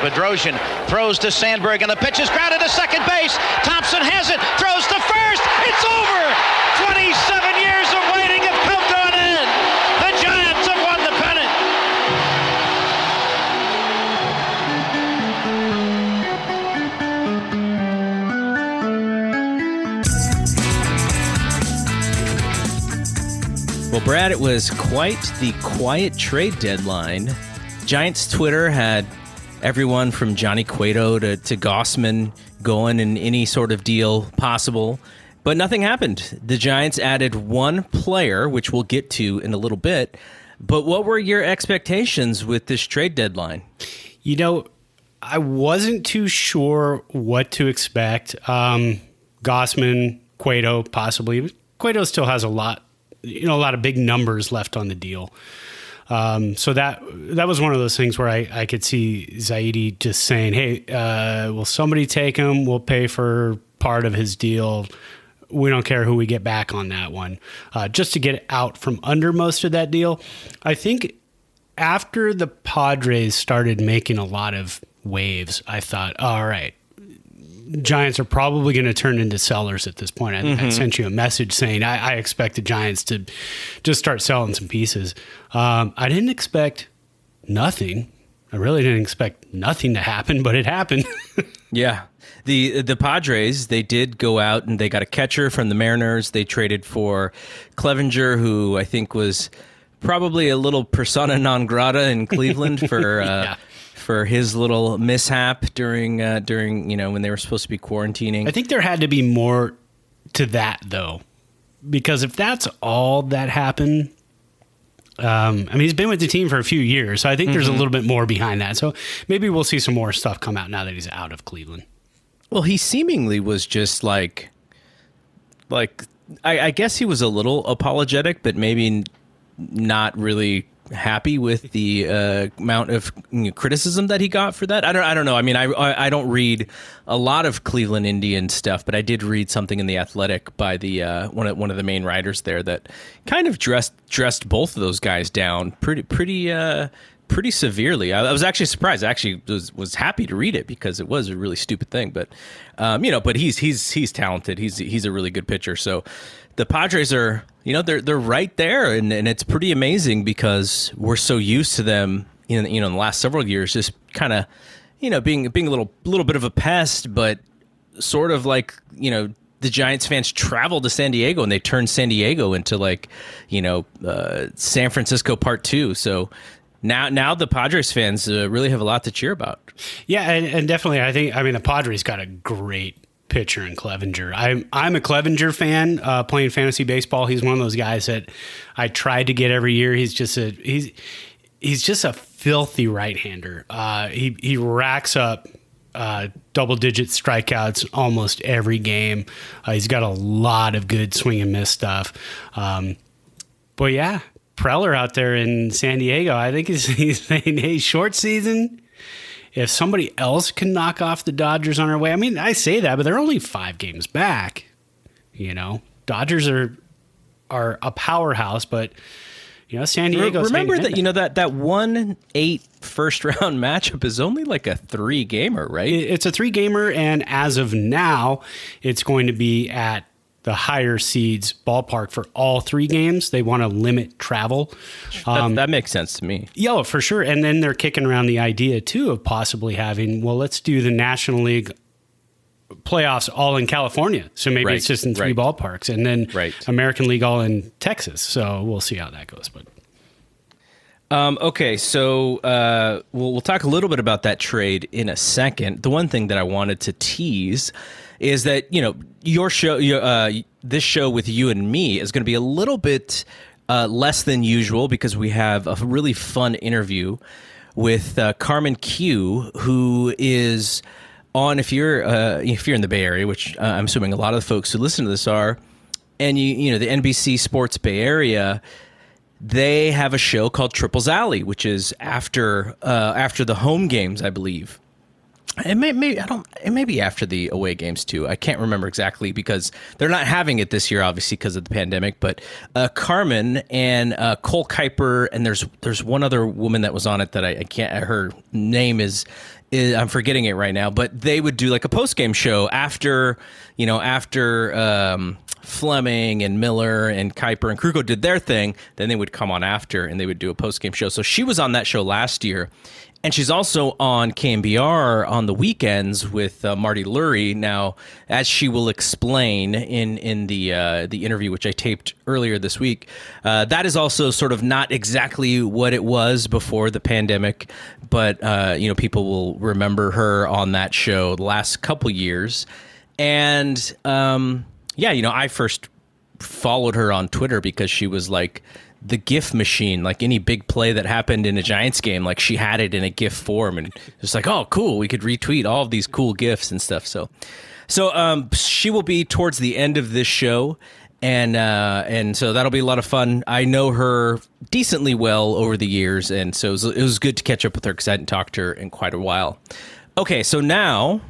Bedrosian throws to Sandberg, and the pitch is grounded to second base. Thompson has it, throws to first. It's over. 27 years of waiting have come to an end. The Giants have won the pennant. Well, Brad, it was quite the quiet trade deadline. Giants Twitter had everyone from Johnny Cueto to, to Gausman going in any sort of deal possible, but nothing happened. The Giants added one player, which we'll get to in a little bit. But what were your expectations with this trade deadline? You know, I wasn't too sure what to expect. Um, Gausman, Cueto, possibly. Cueto still has a lot, you know, a lot of big numbers left on the deal. Um, so that that was one of those things where I, I could see Zaidi just saying, "Hey, uh, will somebody take him? We'll pay for part of his deal. We don't care who we get back on that one, uh, just to get out from under most of that deal." I think after the Padres started making a lot of waves, I thought, all right, Giants are probably going to turn into sellers at this point. I, Mm-hmm. I sent you a message saying I, I expect the Giants to just start selling some pieces. Um, I didn't expect nothing. I really didn't expect nothing to happen, but it happened. Yeah. The the Padres, they did go out and they got a catcher from the Mariners. They traded for Clevinger, who I think was probably a little persona non grata in Cleveland for uh, Yeah. For his little mishap during uh, during you know when they were supposed to be quarantining. I think there had to be more to that though, because if that's all that happened, um, I mean, he's been with the team for a few years, so I think there's a little bit more behind that. So maybe we'll see some more stuff come out now that he's out of Cleveland. Well, he seemingly was just like, like I, I guess he was a little apologetic, but maybe not really happy with the uh, amount of criticism that he got for that. I don't, I don't know. I mean, I, I, I don't read a lot of Cleveland Indian stuff, but I did read something in the Athletic by the uh, one of one of the main writers there that kind of dressed dressed both of those guys down pretty pretty. Uh, pretty severely. I, I was actually surprised. I actually was was happy to read it because it was a really stupid thing. But um, you know, but he's he's he's talented. He's he's a really good pitcher. So the Padres are you know they're they're right there, and, and it's pretty amazing because we're so used to them. In, you know, in the last several years, just kind of you know being being a little little bit of a pest, but sort of like you know the Giants fans travel to San Diego and they turn San Diego into like you know uh, San Francisco Part Two. So now now the Padres fans uh, really have a lot to cheer about. Yeah, and, and definitely, I think I mean the Padres got a great pitcher in Clevinger. I'm I'm a Clevinger fan uh, playing fantasy baseball. He's one of those guys that I tried to get every year. He's just a he's he's just a filthy right hander. Uh, he he racks up. Uh, double digit strikeouts almost every game. Uh, he's got a lot of good swing and miss stuff. Um, but yeah, Preller out there in San Diego, I think he's, he's saying, hey, short season, if somebody else can knock off the Dodgers on our way, I mean, I say that, but they're only five games back. You know, Dodgers are are a powerhouse, but you know, San Diego. Remember that you know that that one eight first round matchup is only like a three gamer, right? it's a three gamer, and as of now, it's going to be at the higher seeds ballpark for all three games. They want to limit travel. that, that makes sense to me. Yeah, for sure. And then they're kicking around the idea too of possibly having, well, let's do the National League playoffs all in California. So maybe Right, it's just in three right. ballparks and then Right. American League all in Texas. So we'll see how that goes. But Um, okay, so uh, we'll, we'll talk a little bit about that trade in a second. The one thing that I wanted to tease is that you know your show, your, uh, this show with you and me is going to be a little bit uh, less than usual because we have a really fun interview with uh, Carmen Kiew, who is on if you're uh, if you're in the Bay Area, which uh, I'm assuming a lot of the folks who listen to this are, and you you know the NBC Sports Bay Area they have a show called Triples Alley, which is after uh, after the home games, I believe. It may, maybe I don't. It may be after the away games too. I can't remember exactly because they're not having it this year, obviously because of the pandemic. But uh, Carmen and uh, Cole Kuiper, and there's there's one other woman that was on it that I, I can't. Her name is I'm forgetting it right now, but they would do like a post game show after, you know, after um, Fleming and Miller and Kuiper and Krukow did their thing. Then they would come on after and they would do a post game show. So she was on that show last year. And she's also on KNBR on the weekends with uh, Marty Lurie. Now, as she will explain in in the uh, the interview which I taped earlier this week, uh, that is also sort of not exactly what it was before the pandemic, but uh, you know people will remember her on that show the last couple years, and um, yeah, you know I first followed her on Twitter because she was like the GIF machine, like any big play that happened in a Giants game, like she had it in a GIF form, and it's like, oh, cool, we could retweet all of these cool GIFs and stuff. So, so um, she will be towards the end of this show, and uh, and so that'll be a lot of fun. I know her decently well over the years, and so it was, it was good to catch up with her because I hadn't talked to her in quite a while. Okay, so now,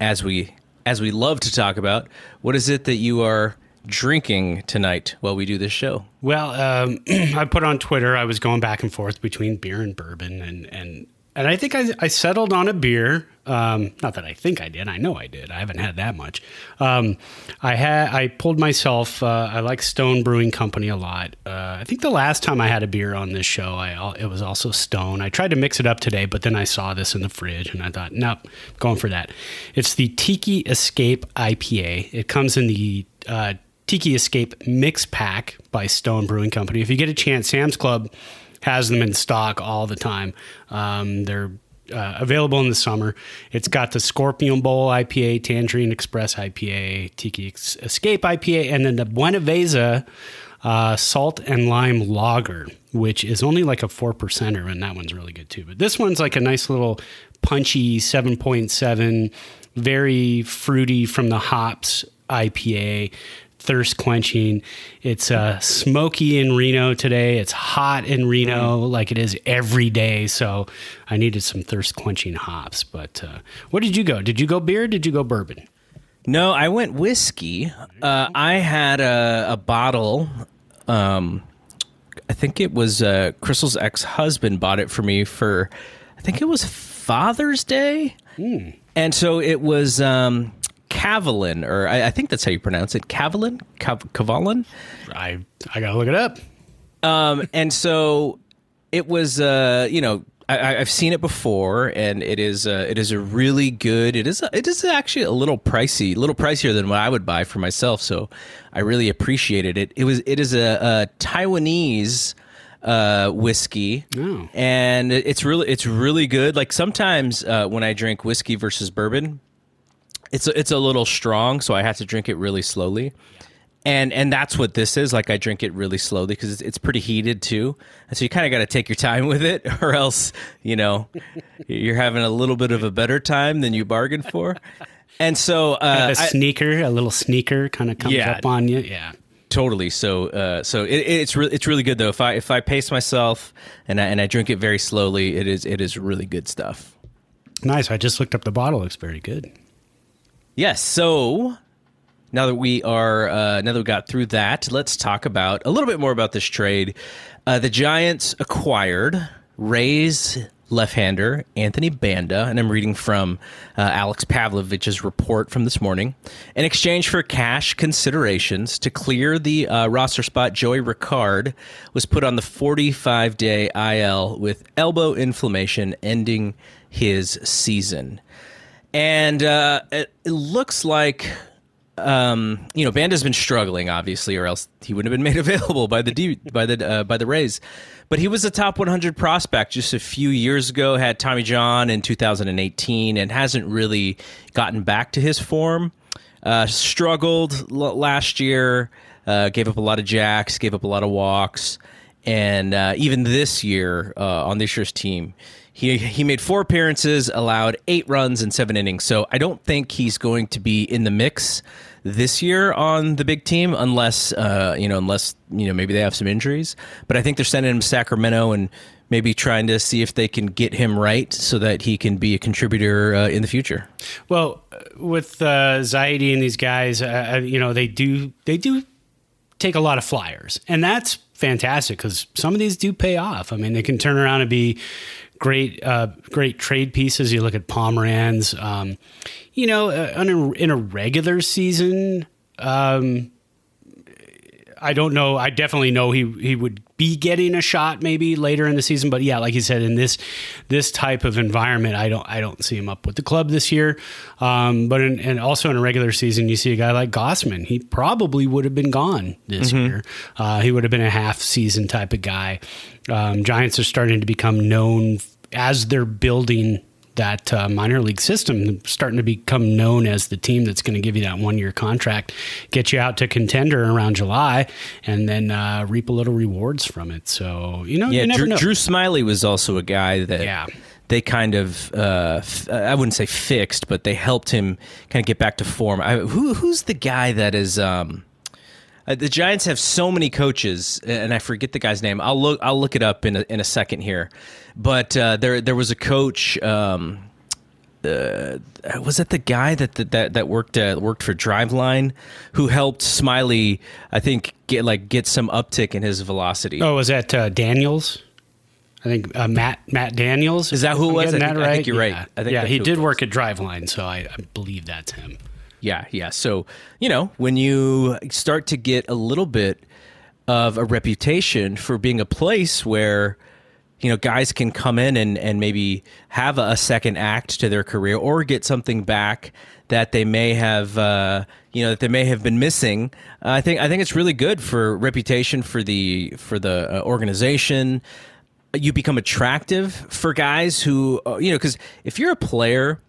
as we as we love to talk about, what is it that you are drinking tonight while we do this show? Well, um, I put on Twitter. I was going back and forth between beer and bourbon, and and and I think I, I settled on a beer. Um, not that I think I did. I know I did. I haven't had that much. Um, I had. I pulled myself. Uh, I like Stone Brewing Company a lot. Uh, I think the last time I had a beer on this show, I it was also Stone. I tried to mix it up today, but then I saw this in the fridge, and I thought, nope, going for that. It's the Tiki Escape IPA. It comes in the uh, Tiki Escape Mix Pack by Stone Brewing Company. If you get a chance, Sam's Club has them in stock all the time. Um, they're uh, available in the summer. It's got the Scorpion Bowl IPA, Tangerine Express IPA, Tiki Escape IPA, and then the Buenaveza uh, Salt and Lime Lager, which is only like a 4%er, and that one's really good too. But this one's like a nice little punchy 7.7, very fruity from the hops IPA thirst quenching. It's uh, smoky in Reno today. It's hot in Reno, mm. like it is every day. So I needed some thirst quenching hops. But uh, what did you go? Did you go beer? did you go bourbon? No, I went whiskey. Uh, I had a, a bottle. Um, I think it was uh, Crystal's ex husband bought it for me for, I think it was Father's Day. Mm. And so it was um, Kavalan, or I, I, think that's how you pronounce it, Kavalan, Kav- Kavalan. I I gotta look it up. Um, and so it was, uh, you know, I, have seen it before, and it is uh, it is a really good. It is a, it is actually a little pricey, a little pricier than what I would buy for myself. So I really appreciated it. It was it is a, a Taiwanese uh, whiskey, oh. and it's really it's really good. Like sometimes uh, when I drink whiskey versus bourbon, it's a, it's a little strong, so I have to drink it really slowly. And and that's what this is. Like I drink it really slowly because it's, it's pretty heated too, and so you kind of got to take your time with it, or else you know you're having a little bit of a better time than you bargained for. And so uh, a sneaker, I, a little sneaker, kind of comes yeah, up on you. Yeah, totally. So uh, so it, it's really it's really good though. If I if I pace myself and I, and I drink it very slowly, it is it is really good stuff. Nice. I just looked up the bottle. Looks very good. Yes. So now that we are uh, now that we got through that, let's talk about a little bit more about this trade. Uh, the Giants acquired Rays left-hander Anthony Banda, and I'm reading from uh, Alex Pavlovic's report from this morning. In exchange for cash considerations to clear the uh, roster spot, Joey Rickard was put on the 45-day IL with elbow inflammation, ending his season and uh, it, it, looks like um, you know Banda's been struggling, obviously, or else he wouldn't have been made available by the D, by the uh, by the Rays. But he was a top 100 prospect just a few years ago. Had Tommy John in 2018, and hasn't really gotten back to his form. Uh, struggled l- last year. Uh, gave up a lot of jacks. Gave up a lot of walks. And uh, even this year uh, on this year's team, he he made four appearances, allowed eight runs in seven innings. So I don't think he's going to be in the mix this year on the big team, unless uh, you know, unless you know, maybe they have some injuries. But I think they're sending him to Sacramento and maybe trying to see if they can get him right so that he can be a contributor uh, in the future. Well, with uh, Zaidi and these guys, uh, uh, you know, they do they do take a lot of flyers, and that's fantastic because some of these do pay off. I mean, they can turn around and be great uh, great trade pieces. You look at Pomeranz. Um, you know, uh, in, a, in a regular season, um, I don't know. I definitely know he he would be getting a shot maybe later in the season, but yeah, like you said, in this this type of environment, I don't I don't see him up with the club this year. Um, but in, and also in a regular season, you see a guy like Gausman. He probably would have been gone this mm-hmm. year. Uh, he would have been a half season type of guy. Um, Giants are starting to become known as they're building that uh, minor league system starting to become known as the team that's going to give you that one year contract, get you out to contender around July, and then uh, reap a little rewards from it. So you know, yeah, you Drew, know. Drew, Smyly was also a guy that yeah. They kind of, uh, f- I wouldn't say fixed, but they helped him kind of get back to form. I, who, who's the guy that is? Um, uh, the Giants have so many coaches, and I forget the guy's name. I'll look. I'll look it up in a, in a second here. But uh, there there was a coach. Um, uh, was it the guy that that that worked uh, worked for Driveline who helped Smyly? I think get like get some uptick in his velocity. Oh, was that uh, Daniels? I think uh, Matt Matt Daniels. Is that who it was? I think, right? I think you're yeah. right. I think yeah, he did work at Driveline, so I, I believe that's him. Yeah, yeah. So, you know, when you start to get a little bit of a reputation for being a place where, you know, guys can come in and, and maybe have a, second act to their career or get something back that they may have, uh, you know, that they may have been missing. Uh, I think I think it's really good for reputation for the for the uh, organization. You become attractive for guys who, uh, you know, because if you're a player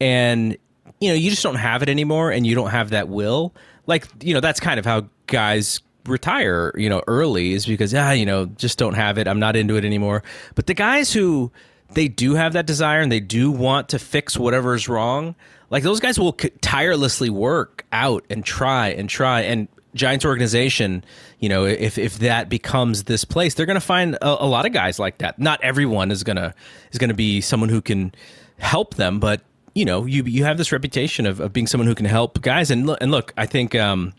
and you know, you just don't have it anymore and you don't have that will. Like, you know, that's kind of how guys retire, you know, early is because, ah, you know, just don't have it. I'm not into it anymore. But the guys who they do have that desire and they do want to fix whatever is wrong, like those guys will tirelessly work out and try and try. And Giants organization, you know, if if that becomes this place, they're going to find a, a lot of guys like that. Not everyone is gonna is going to be someone who can help them, but you know, you you have this reputation of, of being someone who can help guys. And look, and look, I think um,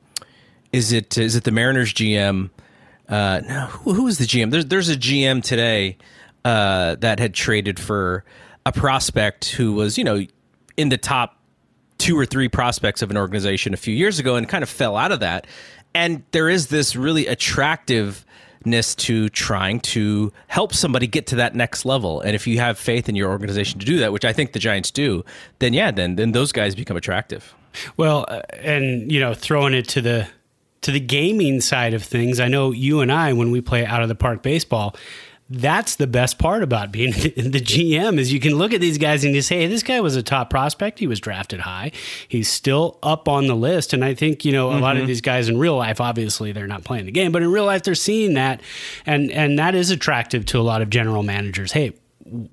is it is it the Mariners GM? Uh, no, who, who is the GM? There's there's a GM today uh, that had traded for a prospect who was you know in the top two or three prospects of an organization a few years ago and kind of fell out of that. And there is this really attractive to trying to help somebody get to that next level. And if you have faith in your organization to do that, which I think the Giants do, then yeah, then then those guys become attractive. Well, uh, and you know, throwing it to the to the gaming side of things, I know you and I when we play out of the park baseball, that's the best part about being the GM is you can look at these guys and you say, hey, this guy was a top prospect. He was drafted high. He's still up on the list. And I think, you know, a mm-hmm. lot of mm-hmm. these guys in real life, obviously they're not playing the game, but in real life they're seeing that. And and that is attractive to a lot of general managers. Hey,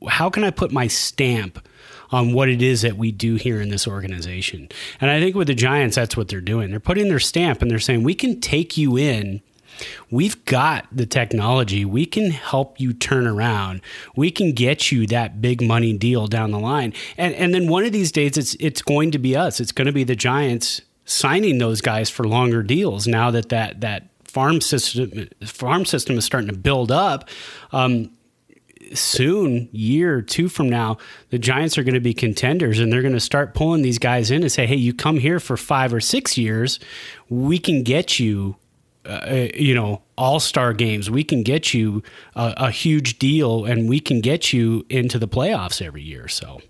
how can I put my stamp on what it is that we do here in this organization? And I think with the Giants, that's what they're doing. They're putting their stamp and they're saying, we can take you in – We've got the technology. We can help you turn around. We can get you that big money deal down the line. And and then one of these days it's it's going to be us. It's going to be the Giants signing those guys for longer deals now that that that farm system farm system is starting to build up. Um, soon, year or two from now, the Giants are going to be contenders and they're going to start pulling these guys in and say, hey, you come here for five or six years, we can get you uh, you know all star games. We can get you a, a, huge deal, and we can get you into the playoffs every year. So.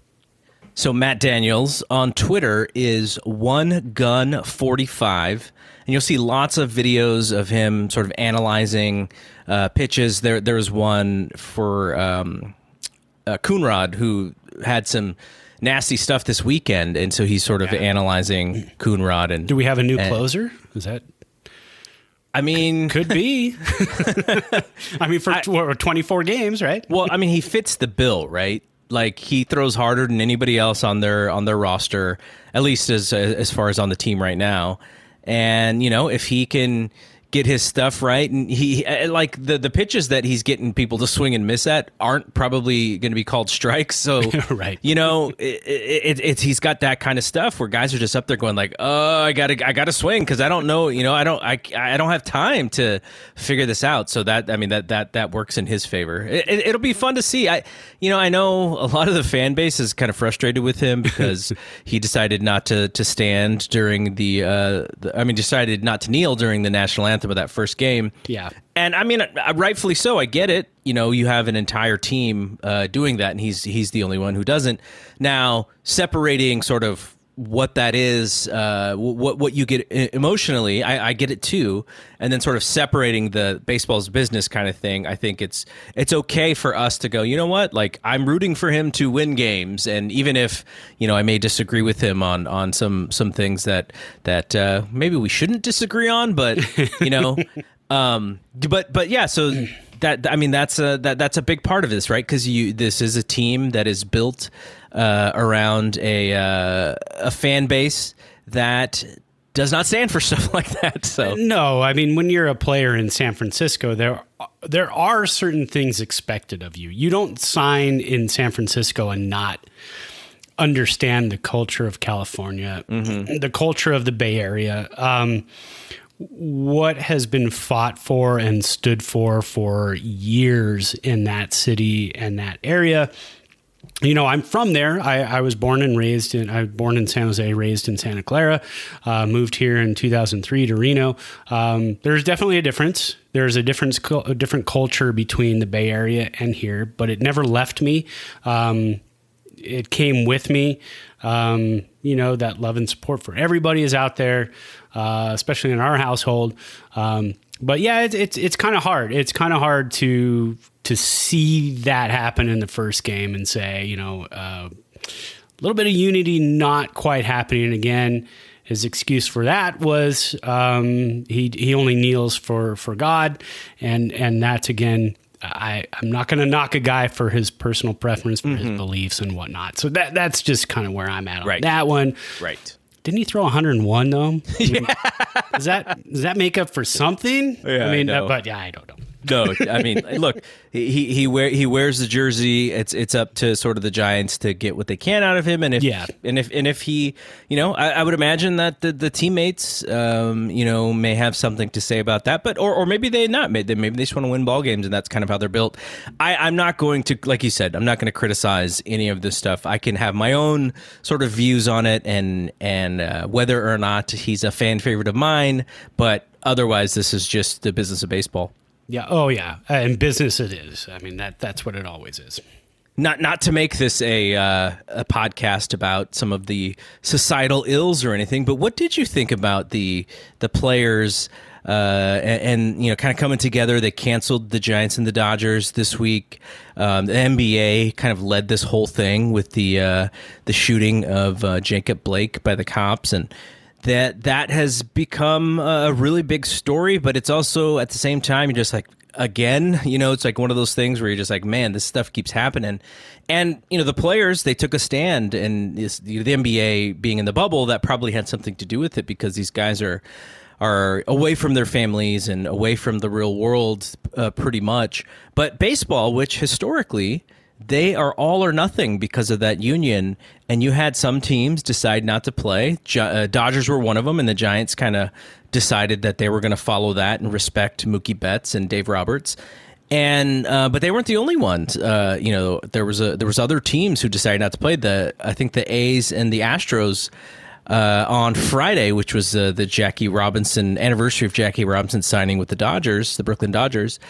So Matt Daniels on Twitter is one gun forty five, and you'll see lots of videos of him sort of analyzing uh, pitches. There, there was one for um, uh, Coonrod who had some nasty stuff this weekend, and so he's sort of yeah. analyzing Coonrod. And do we have a new and, closer? Is that I mean, could be. I mean, for I, 24 games, right? well, I mean, he fits the bill, right? Like he throws harder than anybody else on their on their roster, at least as as far as on the team right now. And you know, if he can get his stuff right. And he uh, like the the pitches that he's getting people to swing and miss at aren't probably going to be called strikes. So Right. you know, it, it, it's he's got that kind of stuff where guys are just up there going like, "Oh, I got to I got to swing because I don't know, you know, I don't I, I don't have time to figure this out." So that I mean that that that works in his favor. It, it, it'll be fun to see. I you know, I know a lot of the fan base is kind of frustrated with him because he decided not to to stand during the uh the, I mean decided not to kneel during the national anthem of that first game. Yeah. And I mean, uh, rightfully so. I get it. You know, you have an entire team uh, doing that, and he's he's the only one who doesn't. Now, separating sort of what that is, uh, what what you get emotionally, I, I get it too. And then sort of separating the baseball's business kind of thing. I think it's it's okay for us to go. You know what? Like I'm rooting for him to win games, and even if you know I may disagree with him on on some some things that that uh, maybe we shouldn't disagree on, but you know. Um, but but yeah, so that I mean that's a that that's a big part of this, right? Because you this is a team that is built uh, around a uh, a fan base that does not stand for stuff like that. So No, I mean when you're a player in San Francisco, there there are certain things expected of you. You don't sign in San Francisco and not understand the culture of California, the culture of the Bay Area. Um, what has been fought for and stood for for years in that city and that area. You know, I'm from there. I, I was born and raised in. I was born in San Jose, raised in Santa Clara. Uh, moved here in 2003 to Reno. Um, there's definitely a difference. There's a difference, a different culture between the Bay Area and here, but it never left me. Um, it came with me. Um, you know that love and support for everybody is out there, uh, especially in our household. Um, but yeah, it's it's, it's kind of hard. It's kind of hard to to see that happen in the first game and say, you know, uh, a little bit of unity not quite happening again. His excuse for that was um, he he only kneels for for God, and and that's again I, I'm not going to knock a guy for his personal preference, for his beliefs and whatnot. So that that's just kind of where I'm at on Right. that one. right. Didn't he throw 101 though? I mean, does that does that make up for something? Yeah, I mean, I uh, but yeah, I don't know. No, I mean, look, he he wear he wears the jersey. It's it's up to sort of the Giants to get what they can out of him, and if Yeah. and if and if he, you know, I, I would imagine that the, the teammates, um, you know, may have something to say about that, but or or maybe they not, maybe maybe they just want to win ball games, and that's kind of how they're built. I I'm not going to, like you said, I'm not going to criticize any of this stuff. I can have my own sort of views on it, and and uh, whether or not he's a fan favorite of mine, but otherwise, this is just the business of baseball. Yeah. Oh yeah. Uh, in business, it is. I mean that that's what it always is. not not to make this a uh, a podcast about some of the societal ills or anything, but what did you think about the the players uh, and, and you know kind of coming together? They canceled the Giants and the Dodgers this week. Um, the NBA kind of led this whole thing with the uh, the shooting of uh, Jacob Blake by the cops and. That that has become a really big story, but it's also at the same time you're just like again, you know, it's like one of those things where you're just like, man, this stuff keeps happening. And you know, the players they took a stand, and the NBA being in the bubble that probably had something to do with it because these guys are are away from their families and away from the real world, uh, pretty much. But baseball, which historically they are all or nothing because of that union. And you had some teams decide not to play. Uh, Dodgers were one of them, and the Giants kind of decided that they were going to follow that and respect Mookie Betts and Dave Roberts. And uh, but they weren't the only ones. Uh, you know, there was a there was other teams who decided not to play. The I think the A's and the Astros uh, on Friday, which was uh, the Jackie Robinson anniversary of Jackie Robinson signing with the Dodgers, the Brooklyn Dodgers.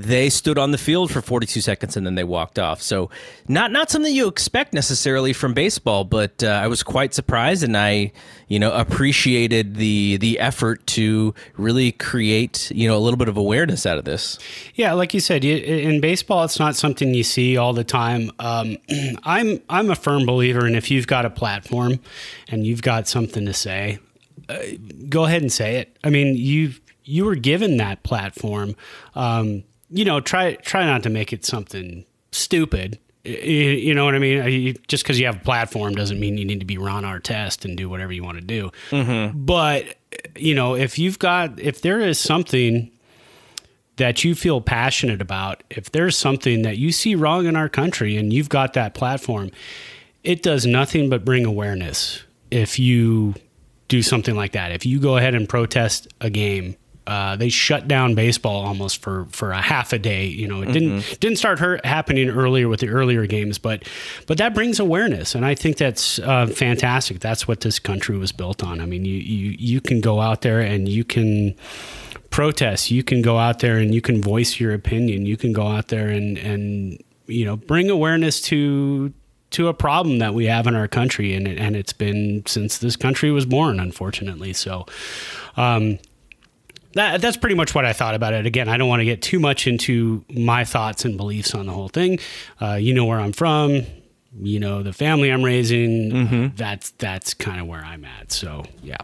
They stood on the field for 42 seconds and then they walked off. So, not not something you expect necessarily from baseball, but uh, I was quite surprised and I, you know, appreciated the the effort to really create, you know, a little bit of awareness out of this. Yeah, like you said, you, in baseball, it's not something you see all the time. Um, I'm I'm a firm believer in if you've got a platform and you've got something to say, uh, go ahead and say it. I mean, you you were given that platform. Um, you know, try try not to make it something stupid. You, you know what I mean? Just because you have a platform doesn't mean you need to be Ron Artest and do whatever you want to do. Mm-hmm. But you know, if you've got, if there is something that you feel passionate about, if there's something that you see wrong in our country and you've got that platform, it does nothing but bring awareness if you do something like that. If you go ahead and protest a game, uh, they shut down baseball almost for, for a half a day. You know, it mm-hmm. didn't didn't start her, happening earlier with the earlier games, but but that brings awareness, and I think that's uh, fantastic. That's what this country was built on. I mean, you you you can go out there and you can protest. You can go out there and you can voice your opinion. You can go out there and and you know bring awareness to to a problem that we have in our country, and and it's been since this country was born, unfortunately. So, um, that, that's pretty much what I thought about it. Again, I don't want to get too much into my thoughts and beliefs on the whole thing. Uh, you know where I'm from. You know the family I'm raising. Mm-hmm. That's that's kind of where I'm at. So yeah.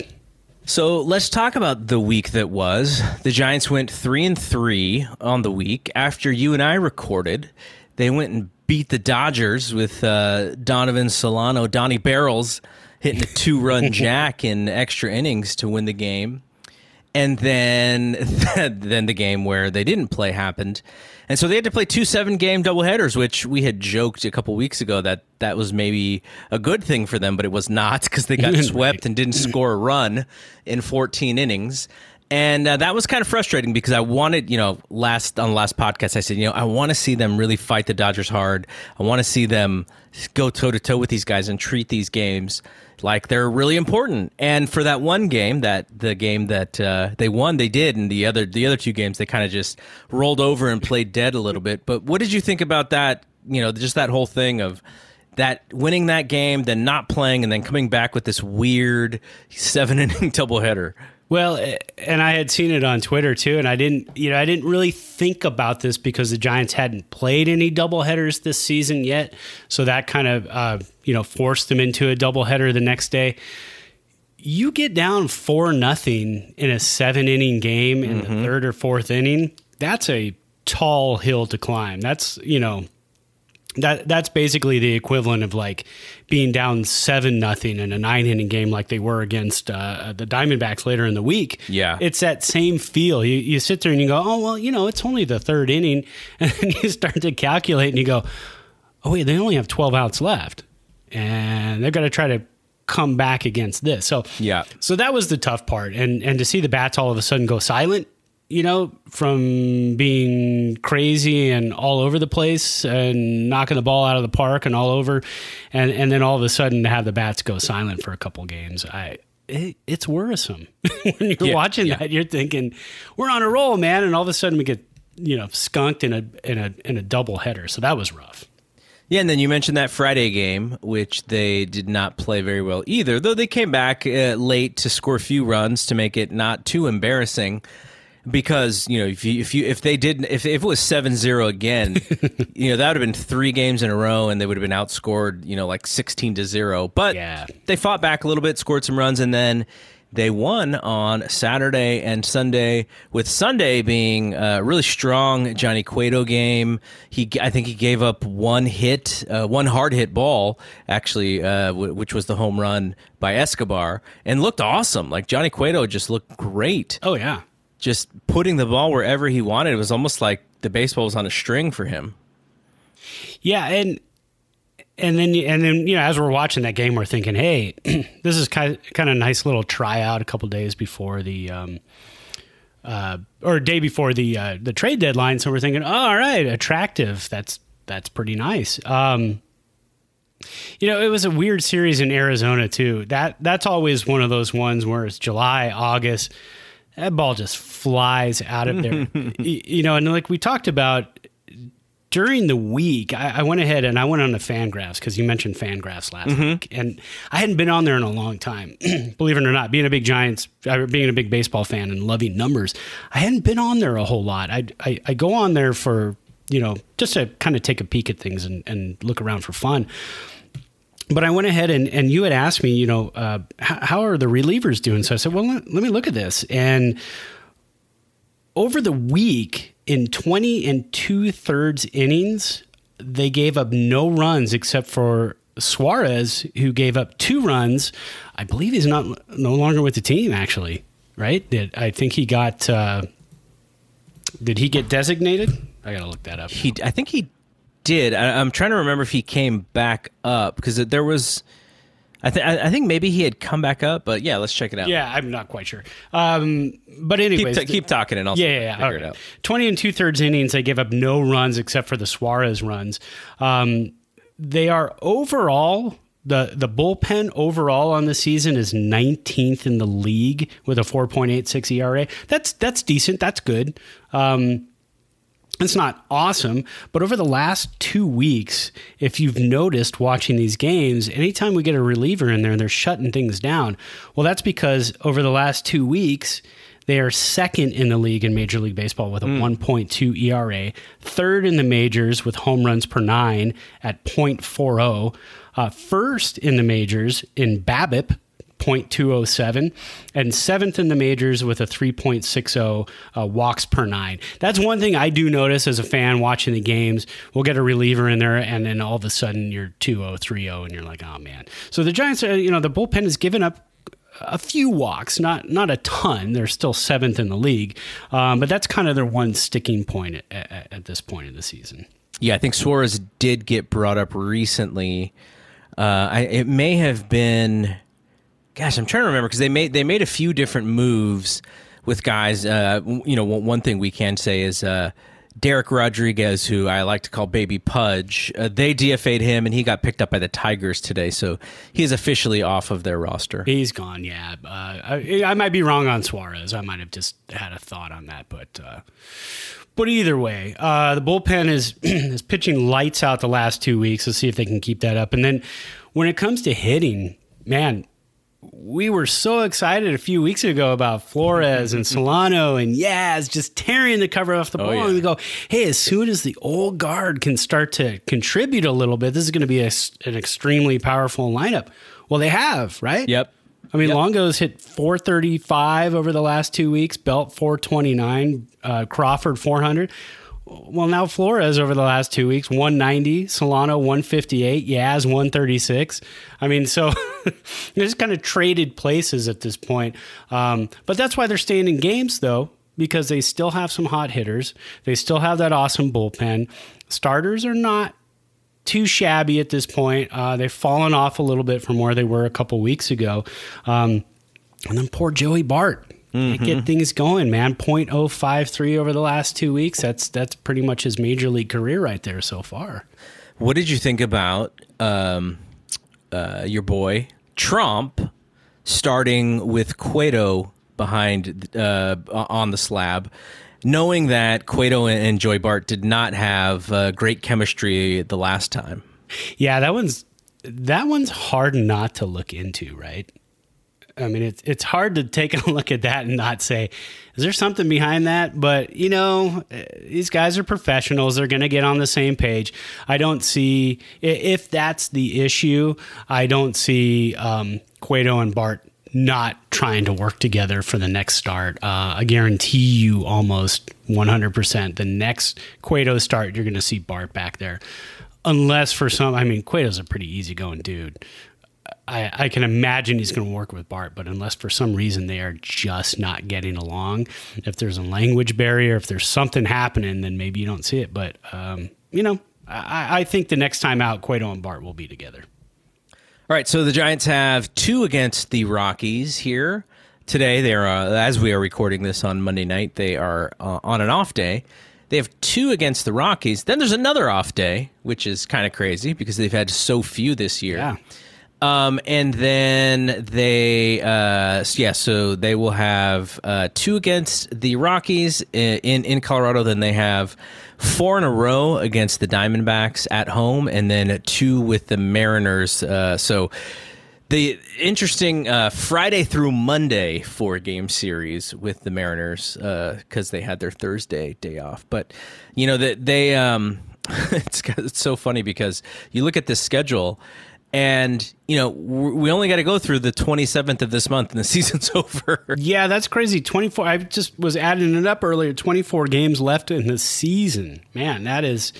So let's talk about the week that was. The Giants went three and three on the week after you and I recorded. They went and beat the Dodgers with uh, Donovan Solano, Donnie Barrels hitting a two run jack in extra innings to win the game. And then then the game where they didn't play happened. And so they had to play two seven game doubleheaders, which we had joked a couple weeks ago that that was maybe a good thing for them, but it was not because they got swept and didn't score a run in 14 innings and uh, that was kind of frustrating because I wanted, you know, last on the last podcast, I said, you know, I want to see them really fight the Dodgers hard. I want to see them go toe to toe with these guys and treat these games like they're really important. And for that one game, that the game that uh, they won, they did, and the other the other two games, they kind of just rolled over and played dead a little bit. But what did you think about that? You know, just that whole thing of that winning that game, then not playing, and then coming back with this weird seven inning doubleheader. Well, and I had seen it on Twitter too, and I didn't, you know, I didn't really think about this because the Giants hadn't played any doubleheaders this season yet, so that kind of, uh, you know, forced them into a doubleheader the next day. You get down four nothing in a seven inning game in mm-hmm. the third or fourth inning. That's a tall hill to climb. That's you know that that's basically the equivalent of like being down seven nothing in a nine inning game like they were against uh, the Diamondbacks later in the week. Yeah, it's that same feel. You you sit there and you go, oh well, you know, it's only the third inning, and then you start to calculate and you go, oh wait, they only have twelve outs left, and they've got to try to come back against this. So yeah, so that was the tough part, and and to see the bats all of a sudden go silent you know, from being crazy and all over the place and knocking the ball out of the park and all over, and and then all of a sudden to have the bats go silent for a couple games, I it, it's worrisome when you're yeah, watching yeah. that. You're thinking we're on a roll, man, and all of a sudden we get you know skunked in a in a in a double header. So that was rough. Yeah, and then you mentioned that Friday game, which they did not play very well either, though they came back uh, late to score a few runs to make it not too embarrassing because you know if you if you if they did if, if it was 7-0 again you know that would have been three games in a row and they would have been outscored you know like 16 to 0 but yeah. they fought back a little bit scored some runs and then they won on Saturday and Sunday, with Sunday being a really strong Johnny Cueto game. He, I think, he gave up one hit, uh, one hard hit ball, actually, uh, w- which was the home run by Escobar, and looked awesome. Like Johnny Cueto just looked great. Oh yeah, just putting the ball wherever he wanted. It was almost like the baseball was on a string for him. Yeah, and and then and then you know as we're watching that game, we're thinking, hey, this is kind of, kind of a nice little tryout. A couple days before the. Um, uh, or day before the uh, the trade deadline, so we're thinking, oh, all right, attractive. That's that's pretty nice. Um, you know, it was a weird series in Arizona too. That that's always one of those ones where it's July, August that ball just flies out of there. you know, and like we talked about during the week, I, I went ahead and I went on the Fangraphs because you mentioned Fangraphs last mm-hmm. week, and I hadn't been on there in a long time. Believe it or not, being a big Giants, being a big baseball fan, and loving numbers, I hadn't been on there a whole lot. I I, I go on there for you know just to kind of take a peek at things and, and look around for fun but I went ahead and, and you had asked me, you know, uh, how, how, are the relievers doing? So I said, well, let, let, me look at this. And over the week, in 20 and two thirds innings, they gave up no runs except for Suarez, who gave up two runs. I believe he's not no longer with the team, actually. right? Did I think he got? Uh, did he get designated? I gotta look that up. He, I think he did. I, I'm trying to remember if he came back up because there was. I, th- I think maybe he had come back up, but yeah, let's check it out. Yeah, I'm not quite sure. Um, but anyways, keep, t- keep talking and I'll yeah, yeah, yeah. figure Okay. it out. Twenty and two thirds innings, they gave up no runs except for the Suarez runs. Um, they are overall the the bullpen overall on the season is 19th in the league with a 4.86 ERA. That's that's decent. That's good. Um, it's not awesome, but over the last two weeks, if you've noticed watching these games, anytime we get a reliever in there and they're shutting things down, well, that's because over the last two weeks, they are second in the league in Major League Baseball with a 1.2 ERA, third in the majors with home runs per nine at 0.40, uh, first in the majors in BABIP 0.207 and seventh in the majors with a 3.60 uh, walks per nine. That's one thing I do notice as a fan watching the games. We'll get a reliever in there, and then all of a sudden you're 2-0, 3-0, and you're like, oh man. So the Giants, are, you know, the bullpen has given up a few walks, not not a ton. They're still seventh in the league, um, but that's kind of their one sticking point at, at, at this point of the season. Yeah, I think Suarez did get brought up recently. Uh, I, it may have been, gosh, I'm trying to remember because they made they made a few different moves with guys. Uh, you know, one thing we can say is uh, Dereck Rodriguez, who I like to call Baby Pudge. Uh, they DFA'd him, and he got picked up by the Tigers today, so he is officially off of their roster. He's gone. Yeah, uh, I, I might be wrong on Suarez. I might have just had a thought on that, but uh, but either way, uh, the bullpen is is pitching lights out the last two weeks. Let's see if they can keep that up. And then when it comes to hitting, man, we were so excited a few weeks ago about Flores and Solano and Yaz just tearing the cover off the ball. yeah. And we go, hey, as soon as the old guard can start to contribute a little bit, this is going to be a, an extremely powerful lineup. Well, they have, right? Yep. I mean, Yep. Longo's hit 435 over the last two weeks, Belt 429, uh, Crawford 400. Well, now Flores over the last two weeks, 190, Solano 158, Yaz 136. I mean, so they just kind of traded places at this point. Um, but that's why they're staying in games, though, because they still have some hot hitters. They still have that awesome bullpen. Starters are not too shabby at this point. Uh, they've fallen off a little bit from where they were a couple weeks ago. Um, and then poor Joey Bart. Can't Get things going, man. .053 over the last two weeks. That's that's pretty much his major league career right there so far. What did you think about um, uh, your boy Tromp starting with Cueto behind uh, on the slab, knowing that Cueto and Joey Bart did not have uh, great chemistry the last time? Yeah, that one's that one's hard not to look into, right? I mean, it's it's hard to take a look at that and not say, is there something behind that? But you know, eh, these guys are professionals; they're going to get on the same page. I don't see if that's the issue. I don't see um, Cueto and Bart not trying to work together for the next start. Uh, I guarantee you, almost 100%, the next Cueto start, you're going to see Bart back there unless for some, I mean, Cueto's a pretty easygoing dude. I, I can imagine he's going to work with Bart, but unless for some reason they are just not getting along, if there's a language barrier, if there's something happening, then maybe you don't see it. But, um, you know, I, I think the next time out, Cueto and Bart will be together. All right, so the Giants have two against the Rockies here today. They are, uh, as we are recording this on Monday night, they are uh, on an off day. They have two against the Rockies. Then there's another off day, which is kind of crazy because they've had so few this year. Yeah. Um, and then they, uh, yeah, so they will have uh, two against the Rockies in, in in Colorado. Then they have four in a row against the Diamondbacks at home, and then two with the Mariners. Uh, so the interesting uh, Friday through Monday four game series with the Mariners because they had their Thursday day off. But you know that they, um, it's it's so funny because you look at this schedule. And you know we only got to go through the 27th of this month, and the season's over. Yeah, that's crazy. 24. I just was adding it up earlier. 24 games left in the season. Man, that is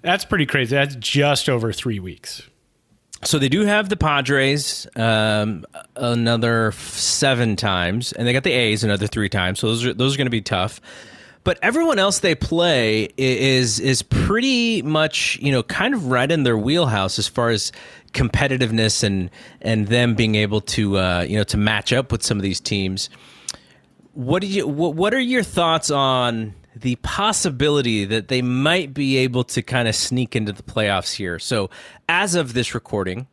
that's pretty crazy. That's just over 3 weeks. so they do have the Padres um, another seven times, and they got the A's another three times. So those are those are going to be tough. But everyone else they play is is pretty much you know kind of right in their wheelhouse as far as competitiveness and and them being able to uh, you know to match up with some of these teams. What do you what, what are your thoughts on the possibility that they might be able to kind of sneak into the playoffs here? So as of this recording,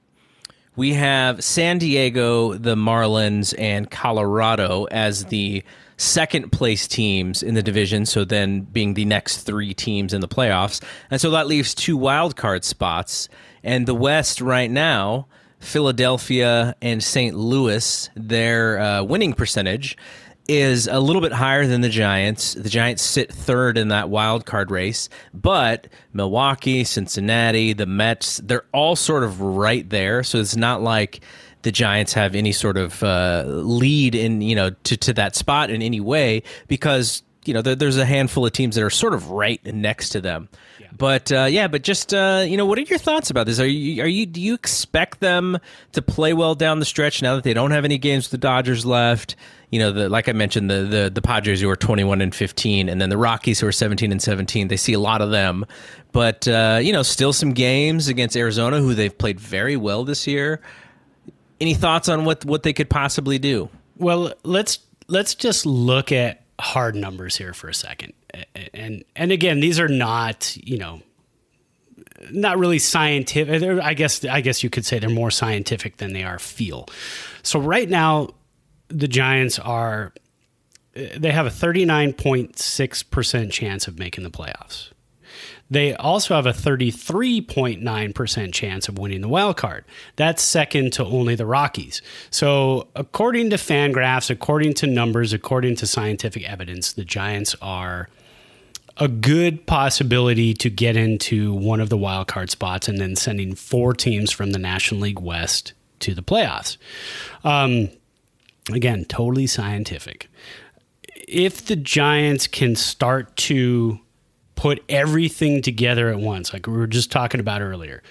we have San Diego, the Marlins, and Colorado as the second place teams in the division. So then being the next three teams in the playoffs. And so that leaves two wild card spots. And the West right now, Philadelphia and St. Louis, their uh, winning percentage is a little bit higher than the Giants. The Giants sit third in that wild card race, but Milwaukee, Cincinnati, the Mets, they're all sort of right there. So it's not like the Giants have any sort of uh, lead in you know to to that spot in any way because you know there, there's a handful of teams that are sort of right next to them. Yeah. But uh, yeah, but just uh, you know, what are your thoughts about this? Are you are you do you expect them to play well down the stretch now that they don't have any games with the Dodgers left? You know, the, like I mentioned, the, the the Padres who are 21 and 15, and then the Rockies who are 17 and 17. They see a lot of them, but uh, you know, still some games against Arizona, who they've played very well this year any thoughts on what what they could possibly do? Well, let's let's just look at hard numbers here for a second. And and again, these are not, you know, not really scientific. I guess I guess you could say they're more scientific than they are feel. So right now the Giants are they have a 39.6% chance of making the playoffs. They also have a 33.9% chance of winning the wild card. That's second to only the Rockies. So, according to Fangraphs, according to numbers, according to scientific evidence, the Giants are a good possibility to get into one of the wild card spots and then sending four teams from the National League West to the playoffs. Um, again, totally scientific. If the Giants can start to put everything together at once, like we were just talking about earlier.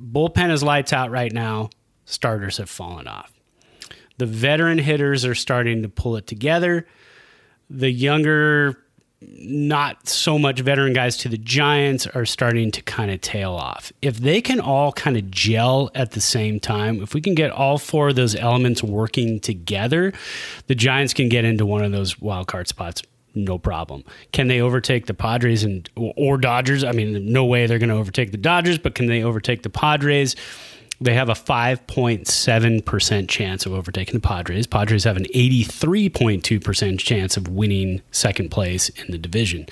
Bullpen is lights out right now. Starters have fallen off. The veteran hitters are starting to pull it together. The younger, not so much veteran guys to the Giants are starting to kind of tail off. If they can all kind of gel at the same time, if we can get all four of those elements working together, the Giants can get into one of those wild card spots no problem. Can they overtake the Padres and or Dodgers? I mean, no way they're going to overtake the Dodgers, but can they overtake the Padres? They have a 5.7% chance of overtaking the Padres. Padres have an 83.2% chance of winning second place in the division.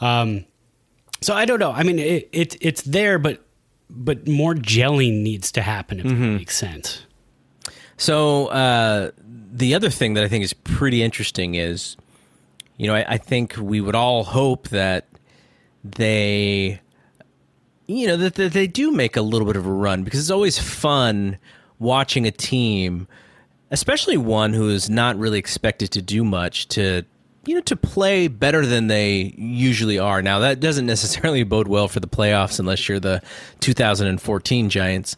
Um, so I don't know. I mean, it, it, it's there, but but more gelling needs to happen if mm-hmm. that makes sense. So uh, the other thing that I think is pretty interesting is you know, I, I think we would all hope that they, you know, that, they do make a little bit of a run because it's always fun watching a team, especially one who is not really expected to do much, to you know to play better than they usually are. Now that doesn't necessarily bode well for the playoffs unless you're the 2014 Giants.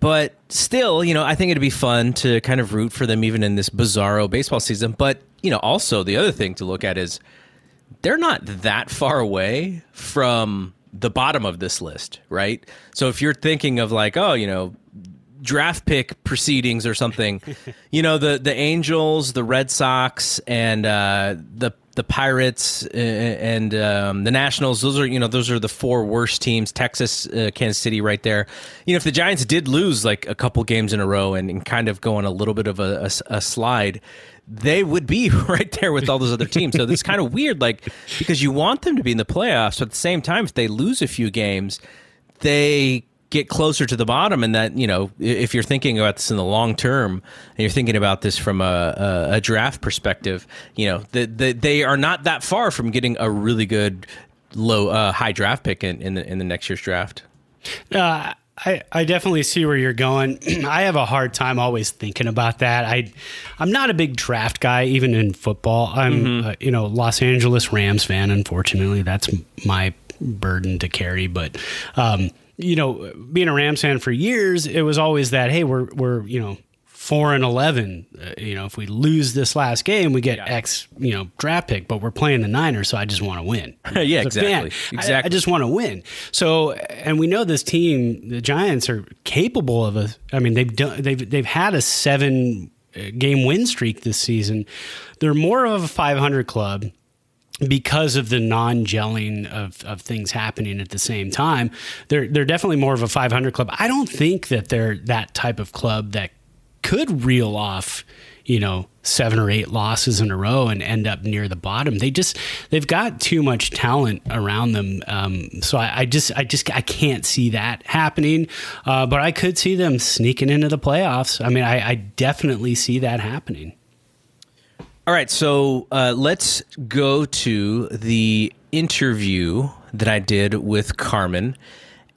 But still, you know, I think it'd be fun to kind of root for them even in this bizarro baseball season. But, you know, also the other thing to look at is they're not that far away from the bottom of this list, right? So if you're thinking of like, oh, you know, draft pick proceedings or something, you know, the the Angels, the Red Sox, and uh, the the Pirates and um, the Nationals. Those are you know those are the four worst teams. Texas, uh, Kansas City, right there. You know, if the Giants did lose like a couple games in a row and, and kind of go on a little bit of a, a, a slide, they would be right there with all those other teams. So it's kind of weird, like because you want them to be in the playoffs, but at the same time, if they lose a few games, they get closer to the bottom and that you know if you're thinking about this in the long term and you're thinking about this from a, a, a draft perspective you know the, the, they are not that far from getting a really good low uh, high draft pick in, in the, in the next year's draft uh, I, I definitely see where you're going. I have a hard time always thinking about that. I, I'm not a big draft guy, even in football. I'm, mm-hmm. uh, you know, Los Angeles Rams fan. Unfortunately, that's my burden to carry. But um, you know, being a Rams fan for years, it was always that hey, we're we're you know four and eleven. Uh, you know, if we lose this last game, we get yeah. X you know draft pick, but we're playing the Niners, so I just want to win. yeah, exactly. Fan, exactly. I, I just want to win. So, and we know this team, the Giants, are capable of a. I mean, they've done they've they've had a seven uh, game win streak this season. They're more of a 500 club because of the non-gelling of, of things happening at the same time, they're they're definitely more of a 500 club. I don't think that they're that type of club that could reel off, you know, seven or eight losses in a row and end up near the bottom. They just they've got too much talent around them. Um, so I, I, just I just I can't see that happening. Uh, but I could see them sneaking into the playoffs. I mean, I, I definitely see that happening. All right, so uh, let's go to the interview that I did with Carmen.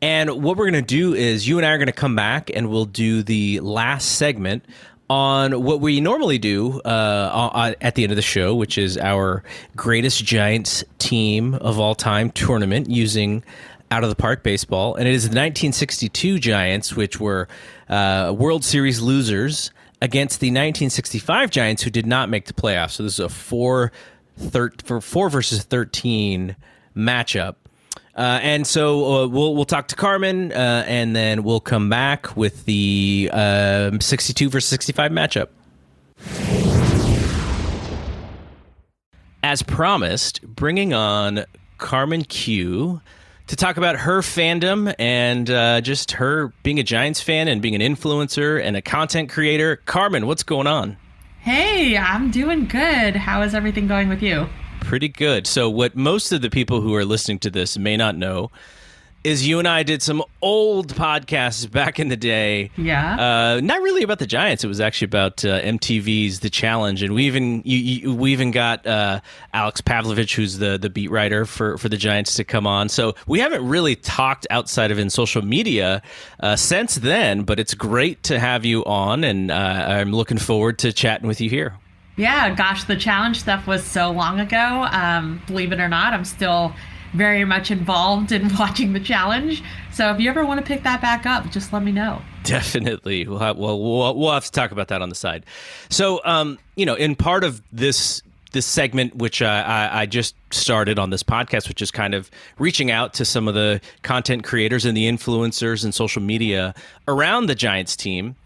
And what we're going to do is you and I are going to come back and we'll do the last segment on what we normally do uh, at the end of the show, which is our greatest Giants team of all time tournament using out of the park baseball. And it is the 1962 Giants, which were uh, World Series losers against the 1965 Giants, who did not make the playoffs. So this is a four, thir- four versus 13 matchup. Uh, and so uh, we'll we'll talk to Carmen, uh, and then we'll come back with the um, 62 versus 65 matchup. As promised, bringing on Carmen Kiew to talk about her fandom and uh, just her being a Giants fan and being an influencer and a content creator. Carmen, what's going on? Hey, I'm doing good. How is everything going with you? Pretty good. So, what most of the people who are listening to this may not know is you and I did some old podcasts back in the day. Yeah. Uh, not really about the Giants. It was actually about uh, MTV's The Challenge, and we even you, you, we even got uh, Alex Pavlovic, who's the the beat writer for for the Giants, to come on. So we haven't really talked outside of in social media uh, since then. But it's great to have you on, and uh, I'm looking forward to chatting with you here. Yeah, gosh, the challenge stuff was so long ago. Um, believe it or not, I'm still very much involved in watching the challenge. So if you ever want to pick that back up, just let me know. Definitely. We'll have, well, we'll, we'll have to talk about that on the side. So, um, you know, in part of this this segment, which I, I, just started on this podcast, which is kind of reaching out to some of the content creators and the influencers and social media around the Giants team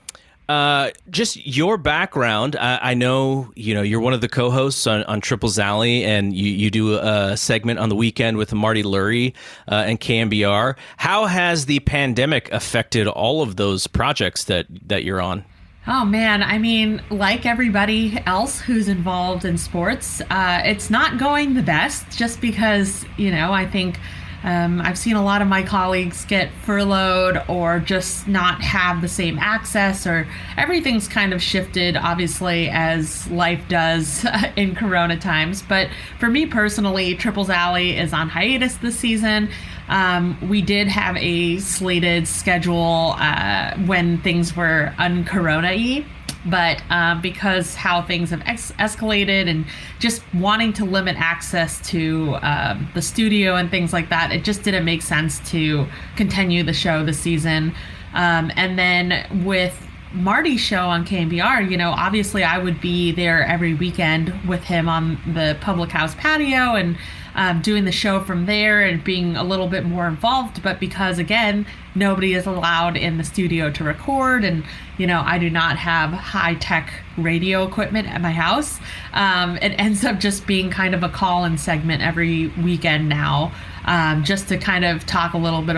uh, just your background. I, I, know you know you're one of the co-hosts on, on Triples and you, you do a segment on the weekend with Marty Lurie uh, and KNBR. How has the pandemic affected all of those projects that that you're on? Oh man, I mean, like everybody else who's involved in sports, uh, it's not going the best. Just because you know, I think um, I've seen a lot of my colleagues get furloughed or just not have the same access, or everything's kind of shifted, obviously, as life does in Corona times. But for me personally, Triples Alley is on hiatus this season. Um, we did have a slated schedule uh, when things were un-corona y but uh, because how things have ex- escalated and just wanting to limit access to um, the studio and things like that, it just didn't make sense to continue the show this season. Um, and then with Marty's show on KNBR, you know, obviously I would be there every weekend with him on the public house patio and um, doing the show from there and being a little bit more involved. But because, again, nobody is allowed in the studio to record, and, you know, I do not have high tech radio equipment at my house, um, it ends up just being kind of a call in segment every weekend now, um, just to kind of talk a little bit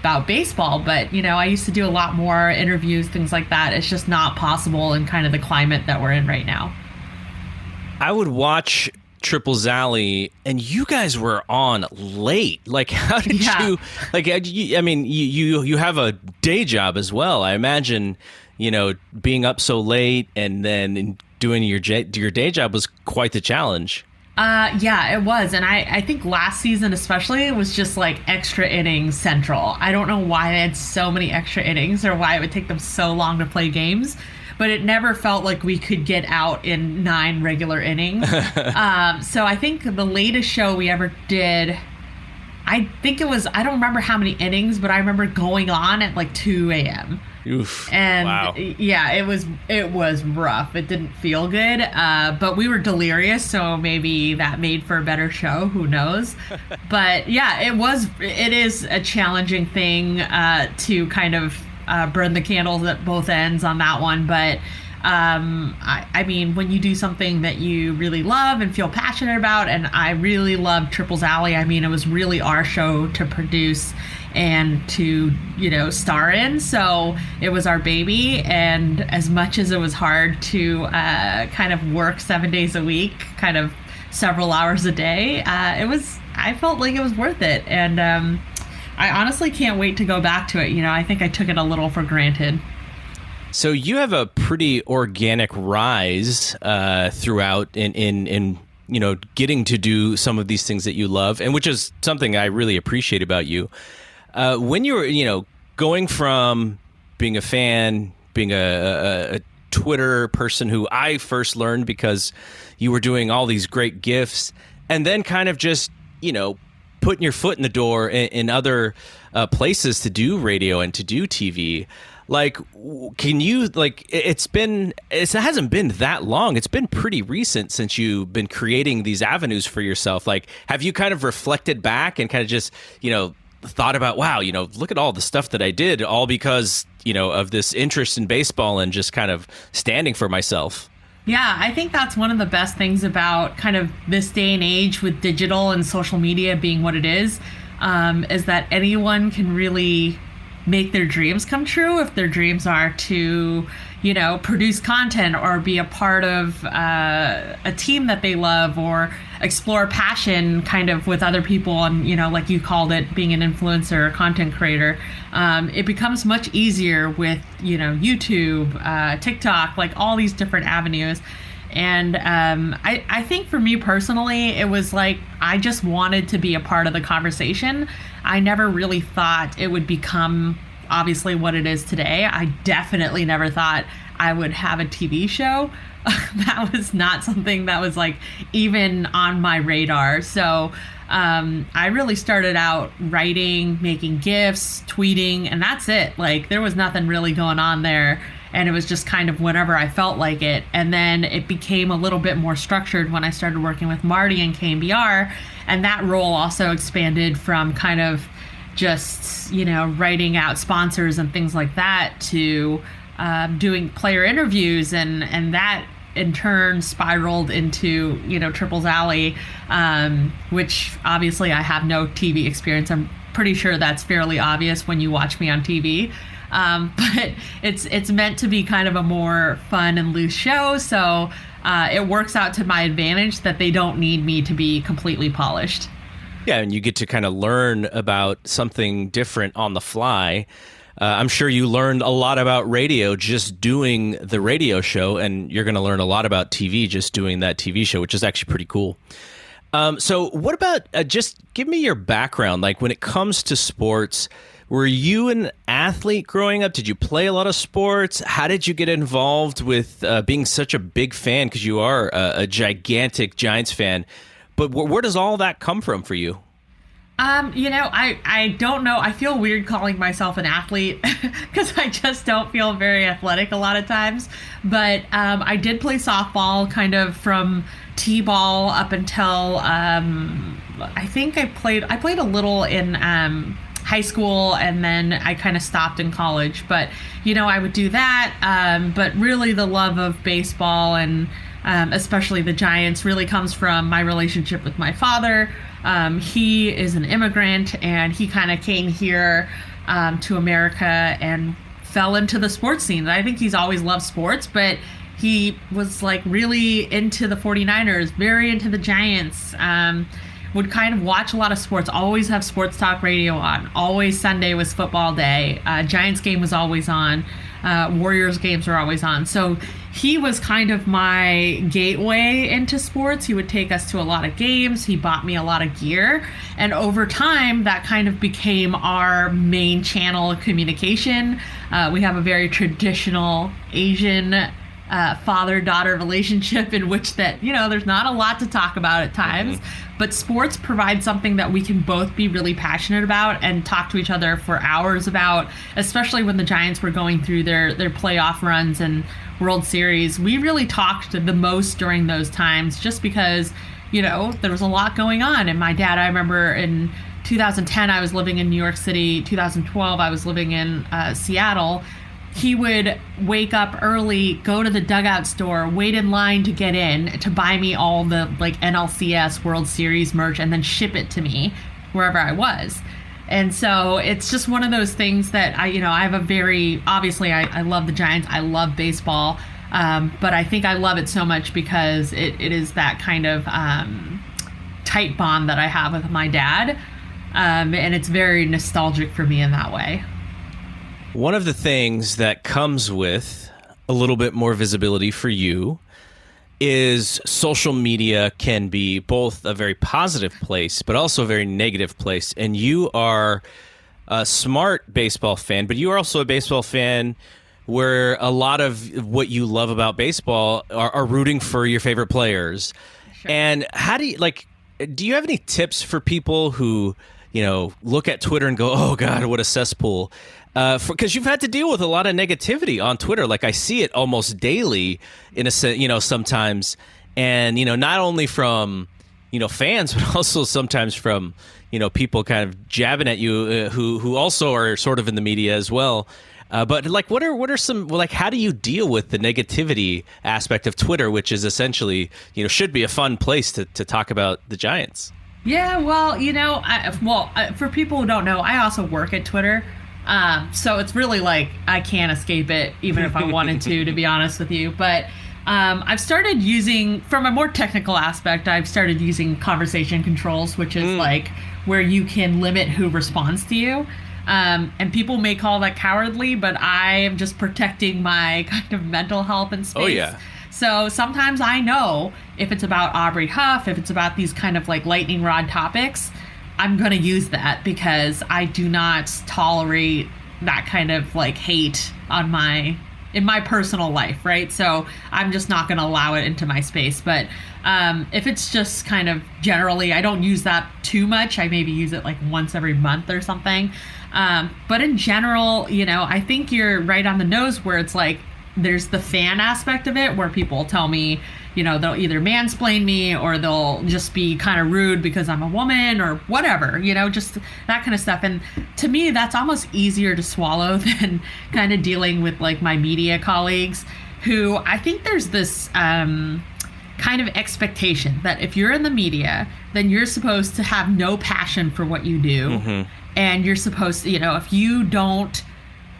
about baseball, but you know, I used to do a lot more interviews, things like that. It's just not possible in kind of the climate that we're in right now. I would watch Triples Alley, and you guys were on late. Like, how did yeah. you? Like, I mean, you you you have a day job as well. I imagine, you know, being up so late and then doing your your day job was quite the challenge. Uh, yeah, it was, and I I think last season especially it was just like extra innings central. I don't know why they had so many extra innings or why it would take them so long to play games but it never felt like we could get out in nine regular innings. um, so I think the latest show we ever did I think it was I don't remember how many innings, but I remember going on at like 2 a.m. Oof. And wow. yeah, it was it was rough. It didn't feel good. Uh, but we were delirious, so maybe that made for a better show. Who knows? but yeah, it was. It is a challenging thing uh, to kind of uh, burn the candles at both ends on that one, but um, I, I, mean, when you do something that you really love and feel passionate about, and I really loved Triples Alley. I mean, it was really our show to produce and to, you know, star in. So it was our baby. And as much as it was hard to uh, kind of work seven days a week, kind of several hours a day, uh, it was, I felt like it was worth it. And um, I honestly can't wait to go back to it. You know, I think I took it a little for granted. So you have a pretty organic rise uh, throughout in, in in you know getting to do some of these things that you love, and which is something I really appreciate about you. Uh, when you were you know going from being a fan, being a, a, a Twitter person who I first learned because you were doing all these great gifts, and then kind of just you know putting your foot in the door in, in other uh, places to do radio and to do TV like can you like it's been it hasn't been that long. It's been pretty recent since you've been creating these avenues for yourself. Like have you kind of reflected back and kind of just you know thought about wow you know look at all the stuff that i did all because you know of this interest in baseball and just kind of standing for myself yeah, I think that's one of the best things about kind of this day and age with digital and social media being what it is, um, is that anyone can really make their dreams come true if their dreams are to you know produce content or be a part of uh, a team that they love or explore passion kind of with other people and you know like you called it being an influencer or content creator um, it becomes much easier with you know youtube uh, tiktok like all these different avenues and um, I, I think for me personally, it was like I just wanted to be a part of the conversation. I never really thought it would become obviously what it is today. I definitely never thought I would have a TV show. that was not something that was like even on my radar. So um, I really started out writing, making gifts, tweeting, and that's it. Like there was nothing really going on there and it was just kind of whenever I felt like it. And then it became a little bit more structured when I started working with Marty and KNBR, and that role also expanded from kind of just you know writing out sponsors and things like that to um, doing player interviews and and that in turn spiraled into you know Triples Alley, um, which obviously I have no TV experience. I'm pretty sure that's fairly obvious when you watch me on TV. Um, but it's it's meant to be kind of a more fun and loose show, so uh, it works out to my advantage that they don't need me to be completely polished. Yeah, and you get to kind of learn about something different on the fly. Uh, I'm sure you learned a lot about radio just doing the radio show, and you're going to learn a lot about TV just doing that TV show, which is actually pretty cool. Um, so, what about uh, just give me your background? Like, when it comes to sports, were you an athlete growing up? Did you play a lot of sports? How did you get involved with uh, being such a big fan? Because you are a, a, gigantic Giants fan. But wh- where does all that come from for you? Um, you know, I I don't know. I feel weird calling myself an athlete because I just don't feel very athletic a lot of times. But um, I did play softball, kind of from t-ball up until um, I think I played. I played a little in um, high school and then I kind of stopped in college. But, you know, I would do that. Um, but really, the love of baseball and um, especially the Giants really comes from my relationship with my father. Um, he is an immigrant and he kind of came here um, to America and fell into the sports scene. I think he's always loved sports, but he was like really into the 49ers, very into the Giants. Um, would kind of watch a lot of sports, always have sports talk radio on. Always Sunday was football day. Uh, Giants game was always on. Uh, Warriors games were always on. So he was kind of my gateway into sports. He would take us to a lot of games. He bought me a lot of gear. And over time, that kind of became our main channel of communication. Uh, we have a very traditional Asian uh, father daughter relationship in which that you know there's not a lot to talk about at times mm-hmm. But sports provide something that we can both be really passionate about and talk to each other for hours about especially when the giants were going through their their playoff runs and world series. We really talked the most during those times just because you know there was a lot going on. And my dad i remember in 2010 i was living in new york city. 2012 i was living in uh, seattle he would wake up early, go to the dugout store, wait in line to get in to buy me all the like NLCS World Series merch and then ship it to me wherever I was. And so it's just one of those things that I, you know, I have a very obviously I, I love the Giants, I love baseball, um, but I think I love it so much because it, it is that kind of um, tight bond that I have with my dad. Um, and it's very nostalgic for me in that way. One of the things that comes with a little bit more visibility for you is social media can be both a very positive place, but also a very negative place. And you are a smart baseball fan, but you are also a baseball fan where a lot of what you love about baseball are, are rooting for your favorite players. Sure. And how do you like? Do you have any tips for people who? you know, look at Twitter and go, "Oh God, what a cesspool." Because uh, you've had to deal with a lot of negativity on Twitter. Like I see it almost daily in a sense, you know, sometimes, and you know, not only from you know fans, but also sometimes from you know people kind of jabbing at you uh, who who also are sort of in the media as well. Uh, but like, what are what are some like? How do you deal with the negativity aspect of Twitter, which is essentially you know should be a fun place to to talk about the Giants? Yeah, well, you know, I, well, for people who don't know, I also work at Twitter. Um, so it's really like I can't escape it, even if I wanted to, to be honest with you. But um, I've started using, from a more technical aspect, I've started using conversation controls, which is mm. like where you can limit who responds to you. Um, and people may call that cowardly, but I am just protecting my kind of mental health and space. Oh, yeah. So sometimes I know if it's about Aubrey Huff, if it's about these kind of like lightning rod topics, I'm going to use that because I do not tolerate that kind of like hate on my in my personal life, right? So I'm just not going to allow it into my space. But um, if it's just kind of generally, I don't use that too much. I maybe use it like once every month or something. Um, but in general, you know, I think you're right on the nose where it's like there's the fan aspect of it where people tell me, you know, they'll either mansplain me or they'll just be kind of rude because I'm a woman or whatever, you know, just that kind of stuff. And to me, that's almost easier to swallow than kind of dealing with like my media colleagues who I think there's this um, kind of expectation that if you're in the media, then you're supposed to have no passion for what you do. Mm-hmm. And you're supposed to, you know, if you don't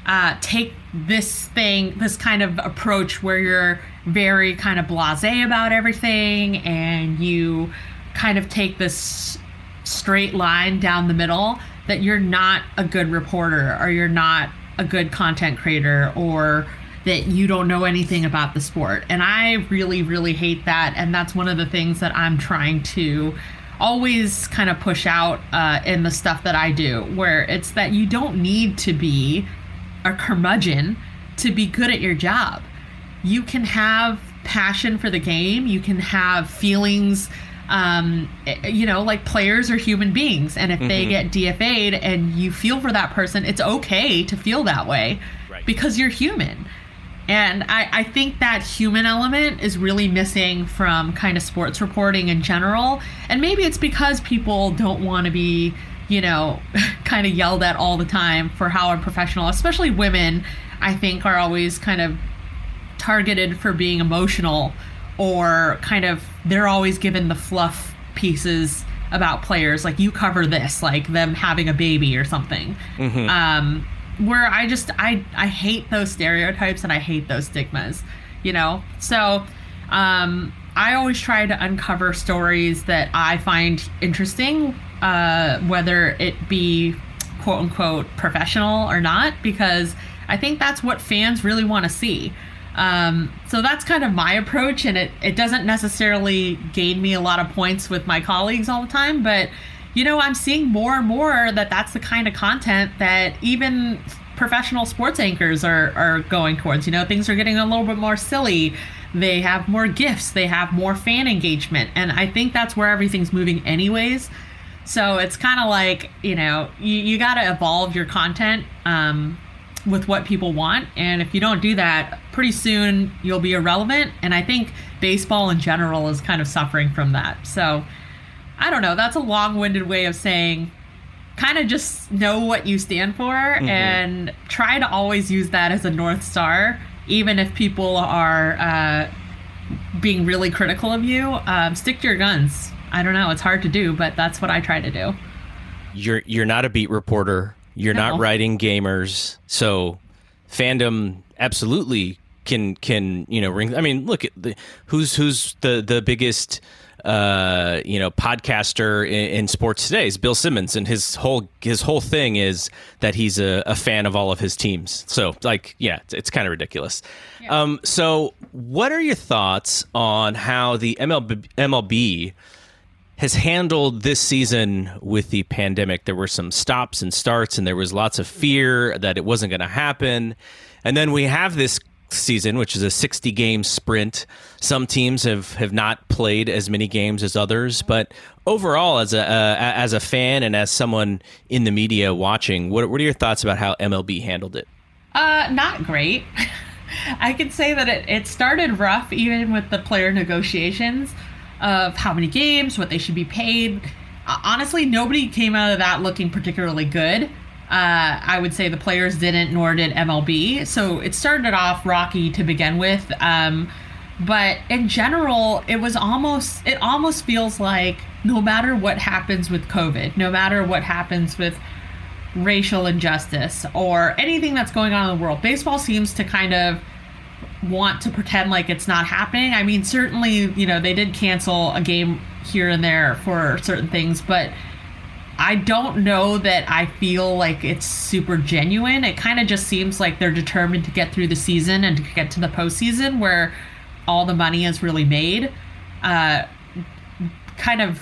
uh, take this thing, this kind of approach where you're very kind of blase about everything and you kind of take this straight line down the middle, that you're not a good reporter or you're not a good content creator or that you don't know anything about the sport. And I really, really hate that. And that's one of the things that I'm trying to always kind of push out uh, in the stuff that I do, where it's that you don't need to be a curmudgeon to be good at your job. You can have passion for the game, you can have feelings. Um, you know, like players are human beings, and if mm-hmm. they get DFA'd and you feel for that person, it's okay to feel that way right. because you're human. And I, I think that human element is really missing from kind of sports reporting in general. And maybe it's because people don't want to be you know, kind of yelled at all the time for how unprofessional, especially women, I think are always kind of targeted for being emotional or kind of they're always given the fluff pieces about players like you cover this like them having a baby or something mm-hmm. um, where i just i i hate those stereotypes and i hate those stigmas you know so um, i always try to uncover stories that i find interesting uh, whether it be quote unquote professional or not, because I think that's what fans really want to see. Um, so that's kind of my approach, and it, it doesn't necessarily gain me a lot of points with my colleagues all the time, but you know, I'm seeing more and more that that's the kind of content that even professional sports anchors are, are going towards. You know, things are getting a little bit more silly. They have more gifts, they have more fan engagement. And I think that's where everything's moving, anyways. So it's kind of like, you know, you, you got to evolve your content um, with what people want. And if you don't do that, pretty soon you'll be irrelevant. And I think baseball in general is kind of suffering from that. So I don't know. That's a long winded way of saying kind of just know what you stand for mm-hmm. and try to always use that as a North Star, even if people are uh, being really critical of you. Um, stick to your guns. I don't know. It's hard to do, but that's what I try to do. You're you're not a beat reporter. You're no. not writing gamers. So fandom absolutely can can you know ring. I mean, look at the who's who's the the biggest uh, you know, podcaster in, in, sports today is Bill Simmons, and his whole his whole thing is that he's a, a fan of all of his teams. So, like, yeah, it's, it's kind of ridiculous. Yeah. Um, so, what are your thoughts on how the MLB, MLB has handled this season with the pandemic? There were some stops and starts, and there was lots of fear that it wasn't going to happen. And then we have this season, which is a 60 game sprint. Some teams have, have not played as many games as others, but overall, as a uh, as a fan and as someone in the media watching, what what are your thoughts about how MLB handled it? Uh, not great. I could say that it, it started rough, even with the player negotiations of how many games, what they should be paid. Uh, honestly, nobody came out of that looking particularly good. Uh, I would say the players didn't, nor did MLB. So it started off rocky to begin with. Um, but in general, it was almost, it almost feels like no matter what happens with COVID, no matter what happens with racial injustice or anything that's going on in the world, baseball seems to kind of want to pretend like it's not happening. I mean, certainly, you know, they did cancel a game here and there for certain things, but I don't know that I feel like it's super genuine. It kind of just seems like they're determined to get through the season and to get to the postseason where all the money is really made. Uh, kind of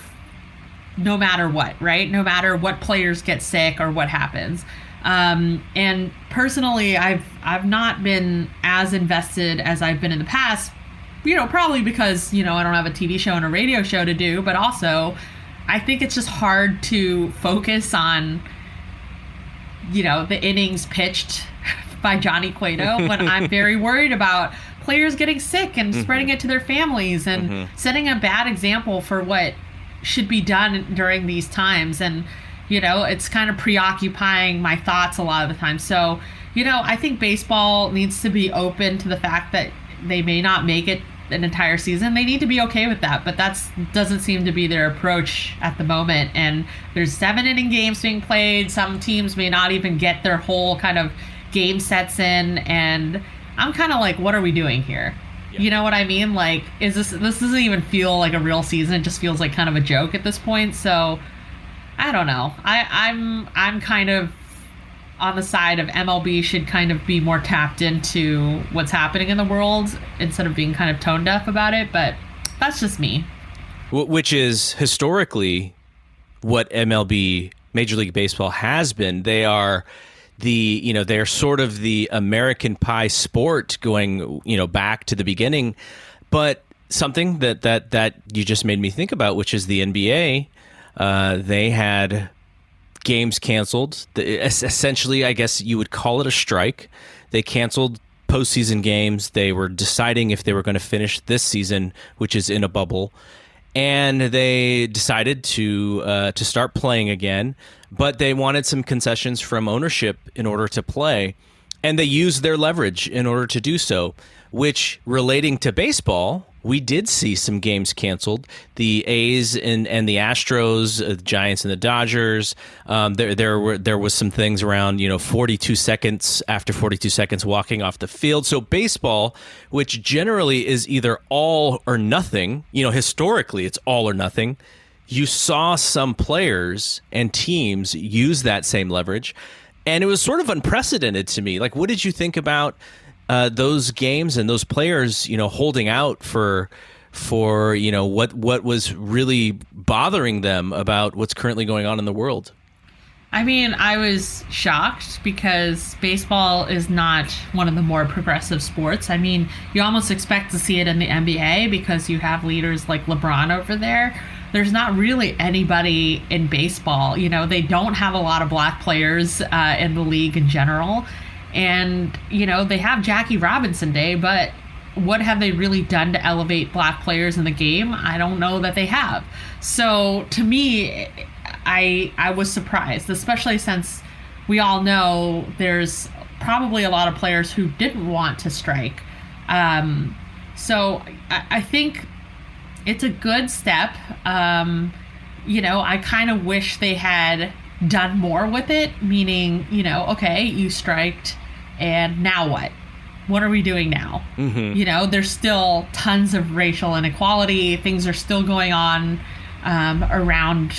no matter what, right? No matter what players get sick or what happens. Um, and personally, I've I've not been as invested as I've been in the past. You know, probably because you know I don't have a TV show and a radio show to do, but also I think it's just hard to focus on, you know, the innings pitched by Johnny Cueto when I'm very worried about players getting sick and mm-hmm. spreading it to their families and mm-hmm. setting a bad example for what should be done during these times. And, you know, it's kind of preoccupying my thoughts a lot of the time. So, you know, I think baseball needs to be open to the fact that they may not make it an entire season, they need to be okay with that. But that's doesn't seem to be their approach at the moment. And there's seven inning games being played. Some teams may not even get their whole kind of game sets in. And I'm kind of like, what are we doing here? Yeah. You know what I mean? Like, is this this doesn't even feel like a real season? It just feels like kind of a joke at this point. So I don't know. I, I'm I'm kind of on the side of MLB should kind of be more tapped into what's happening in the world instead of being kind of tone deaf about it. But that's just me. Which is historically what MLB, Major League Baseball, has been. They are the you know they're sort of the American Pie sport going you know back to the beginning, but something that that that you just made me think about, which is the NBA. Uh, they had games canceled. Essentially, I guess you would call it a strike. They canceled postseason games. They were deciding if they were going to finish this season, which is in a bubble, and they decided to uh, to start playing again. But they wanted some concessions from ownership in order to play, and they used their leverage in order to do so. Which, relating to baseball, we did see some games canceled. The A's and, and the Astros, uh, the Giants and the Dodgers. Um, there there were there was some things around you know 42 seconds after 42 seconds walking off the field. So baseball, which generally is either all or nothing, you know historically it's all or nothing. You saw some players and teams use that same leverage, and it was sort of unprecedented to me. Like, what did you think about? Uh, those games and those players, you know, holding out for for you know what what was really bothering them about what's currently going on in the world. I mean, I was shocked because baseball is not one of the more progressive sports. I mean, you almost expect to see it in the NBA because you have leaders like LeBron over there. There's not really anybody in baseball. You know, they don't have a lot of black players uh, in the league in general. And, you know, they have Jackie Robinson Day, but what have they really done to elevate black players in the game? I don't know that they have. So to me, I I was surprised, especially since we all know there's probably a lot of players who didn't want to strike. Um, so I, I, think it's a good step. Um, you know, I kind of wish they had done more with it, meaning, you know, okay, you striked, and now what? What are we doing now? Mm-hmm. You know, there's still tons of racial inequality. Things are still going on um, around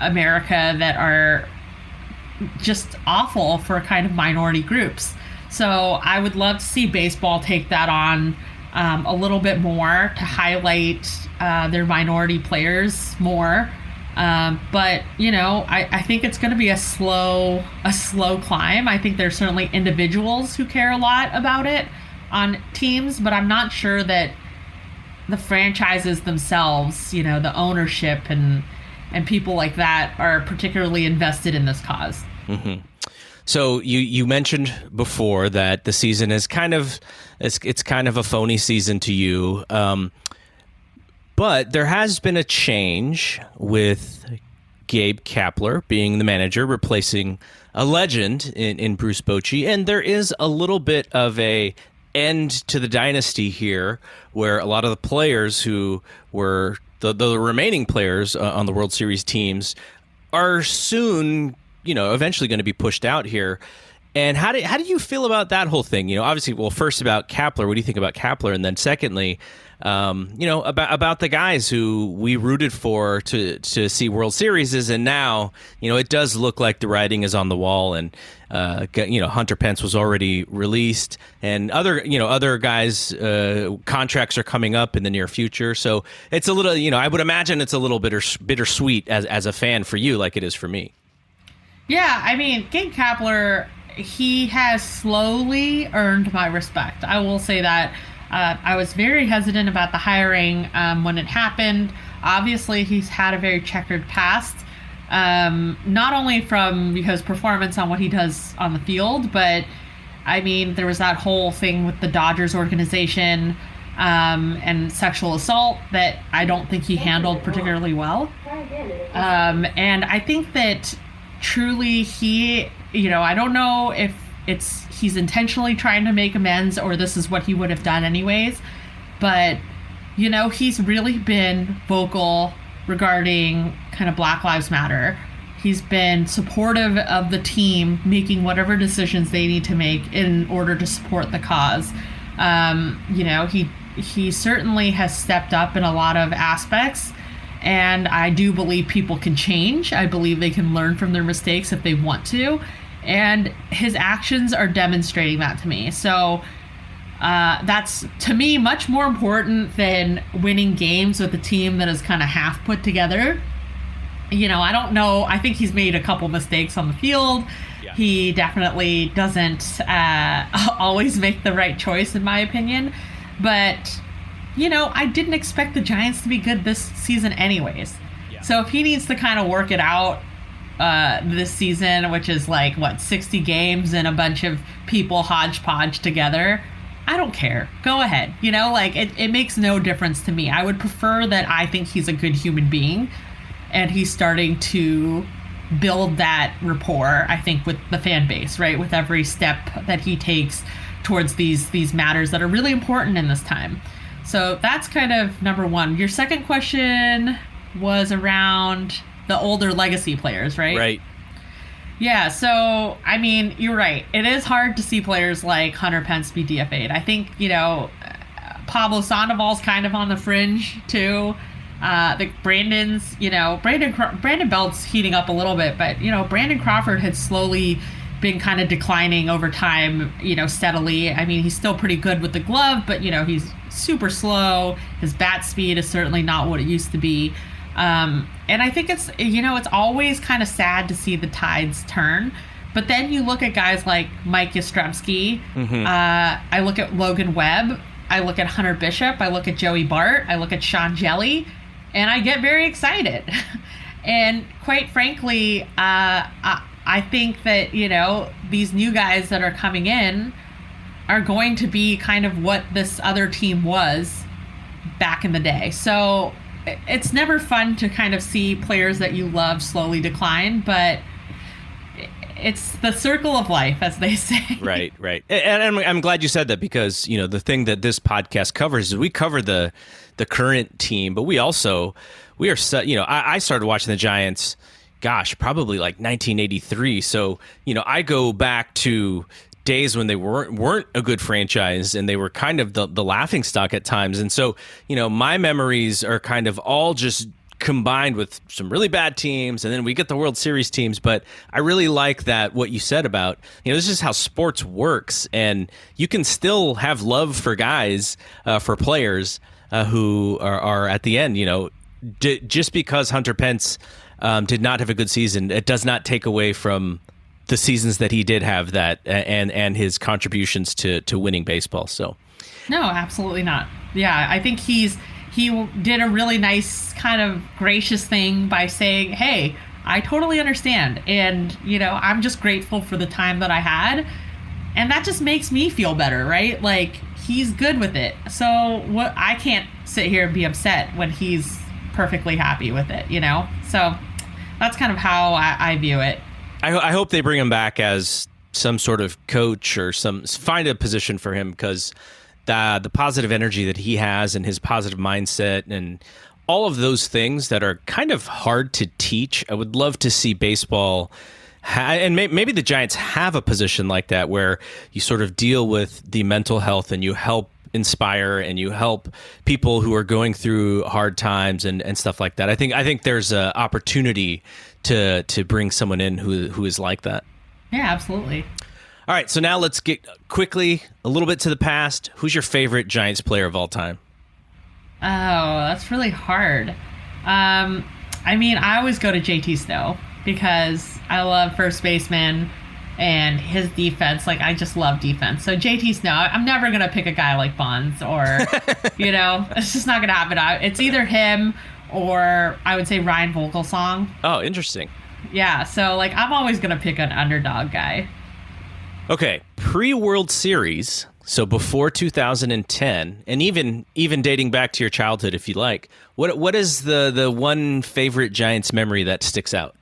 America that are just awful for kind of minority groups. So I would love to see baseball take that on um, a little bit more to highlight uh, their minority players more. Um, but you know, I, I think it's going to be a slow a slow climb. I think there's certainly individuals who care a lot about it on teams, but I'm not sure that the franchises themselves, you know, the ownership and and people like that are particularly invested in this because mm-hmm. So you you mentioned before that the season is kind of it's it's kind of a phony season to you, um, but there has been a change with Gabe Kapler being the manager, replacing a legend in, in Bruce Bochy, and there is a little bit of a end to the dynasty here, where a lot of the players who were the the remaining players uh, on the World Series teams are soon, you know, eventually going to be pushed out here. And how do how do you feel about that whole thing? You know, obviously, well, first about Kapler. What do you think about Kapler? And then secondly, um, you know, about about the guys who we rooted for to to see World Series, and now you know it does look like the writing is on the wall, and uh, you know Hunter Pence was already released, and other you know other guys uh, contracts are coming up in the near future. So it's a little you know I would imagine it's a little bitter bittersweet as as a fan for you, like it is for me. Yeah, I mean, Gabe Kapler, he has slowly earned my respect. I will say that. Uh, I was very hesitant about the hiring um, when it happened. Obviously, he's had a very checkered past, um, not only from his performance on what he does on the field, but I mean, there was that whole thing with the Dodgers organization um, and sexual assault that I don't think he handled particularly well. Um, and I think that truly he, you know, I don't know if it's he's intentionally trying to make amends or this is what he would have done anyways but you know he's really been vocal regarding kind of black lives matter. He's been supportive of the team making whatever decisions they need to make in order to support the cause. Um, you know he he certainly has stepped up in a lot of aspects and i do believe people can change. I believe they can learn from their mistakes if they want to and his actions are demonstrating that to me. So uh, that's to me much more important than winning games with a team that is kind of half put together. You know, I don't know. I think he's made a couple mistakes on the field. Yeah. He definitely doesn't uh, always make the right choice, in my opinion. But, you know, I didn't expect the Giants to be good this season, anyways. Yeah. So if he needs to kind of work it out uh, this season, which is like what sixty games and a bunch of people hodgepodge together. I don't care. Go ahead. You know, like it, it makes no difference to me. I would prefer that I think he's a good human being and he's starting to build that rapport, I think, with the fan base, right? With every step that he takes towards these these matters that are really important in this time. So that's kind of number one. Your second question was around the older legacy players, right? Right. Yeah, so I mean, you're right. It is hard to see players like Hunter Pence be DFA'd. I think you know Pablo Sandoval's kind of on the fringe too. Uh, the Brandon's, you know, Brandon Brandon Belt's heating up a little bit, but you know, Brandon Crawford had slowly been kind of declining over time, you know, steadily. I mean, he's still pretty good with the glove, but you know, he's super slow. His bat speed is certainly not what it used to be. Um, and I think it's, you know, it's always kind of sad to see the tides turn. But then you look at guys like Mike Yastrzemski. Mm-hmm. Uh, I look at Logan Webb. I look at Hunter Bishop. I look at Joey Bart. I look at Sean Hjelle. And I get very excited. and quite frankly, uh, I, I think that, you know, these new guys that are coming in are going to be kind of what this other team was back in the day. So it's never fun to kind of see players that you love slowly decline, but it's the circle of life, as they say. Right, right. And I'm, glad you said that because, you know, the thing that this podcast covers is we cover the the current team, but we also we are set, you know, I, I started watching the Giants gosh, probably like 1983. So, you know, I go back to days when they weren't weren't a good franchise and they were kind of the the laughing stock at times. And so, you know, my memories are kind of all just combined with some really bad teams and then we get the World Series teams but I really like that what you said about you know this is how sports works and you can still have love for guys uh, for players uh, who are, are at the end you know d- just because Hunter Pence um, did not have a good season it does not take away from the seasons that he did have that and and his contributions to to winning baseball so No, absolutely not. Yeah, I think he's he did a really nice kind of gracious thing by saying, "Hey, I totally understand, and you know, I'm just grateful for the time that I had." And that just makes me feel better, right? Like he's good with it. So what I can't sit here and be upset when he's perfectly happy with it, you know? So that's kind of how I, I view it. I, I hope they bring him back as some sort of coach or some find a position for him because the the positive energy that he has and his positive mindset and all of those things that are kind of hard to teach. I would love to see baseball. And may- maybe the Giants have a position like that where you sort of deal with the mental health and you help inspire and you help people who are going through hard times and, and stuff like that. I think I think there's an opportunity to to bring someone in who who is like that. Yeah, absolutely. All right, so now let's get quickly a little bit to the past. Who's your favorite Giants player of all time? Oh, that's really hard. Um, I mean, I always go to JT Snow because I love first baseman and his defense. Like, I just love defense. So JT Snow, I'm never gonna pick a guy like Bonds or, you know, it's just not gonna happen. It's either him or I would say Ryan Vogelsong. Oh, interesting. Yeah. So like, I'm always gonna pick an underdog guy. Okay, pre World Series, so before 2010, and even even dating back to your childhood, if you like. What what is the the one favorite Giants memory that sticks out?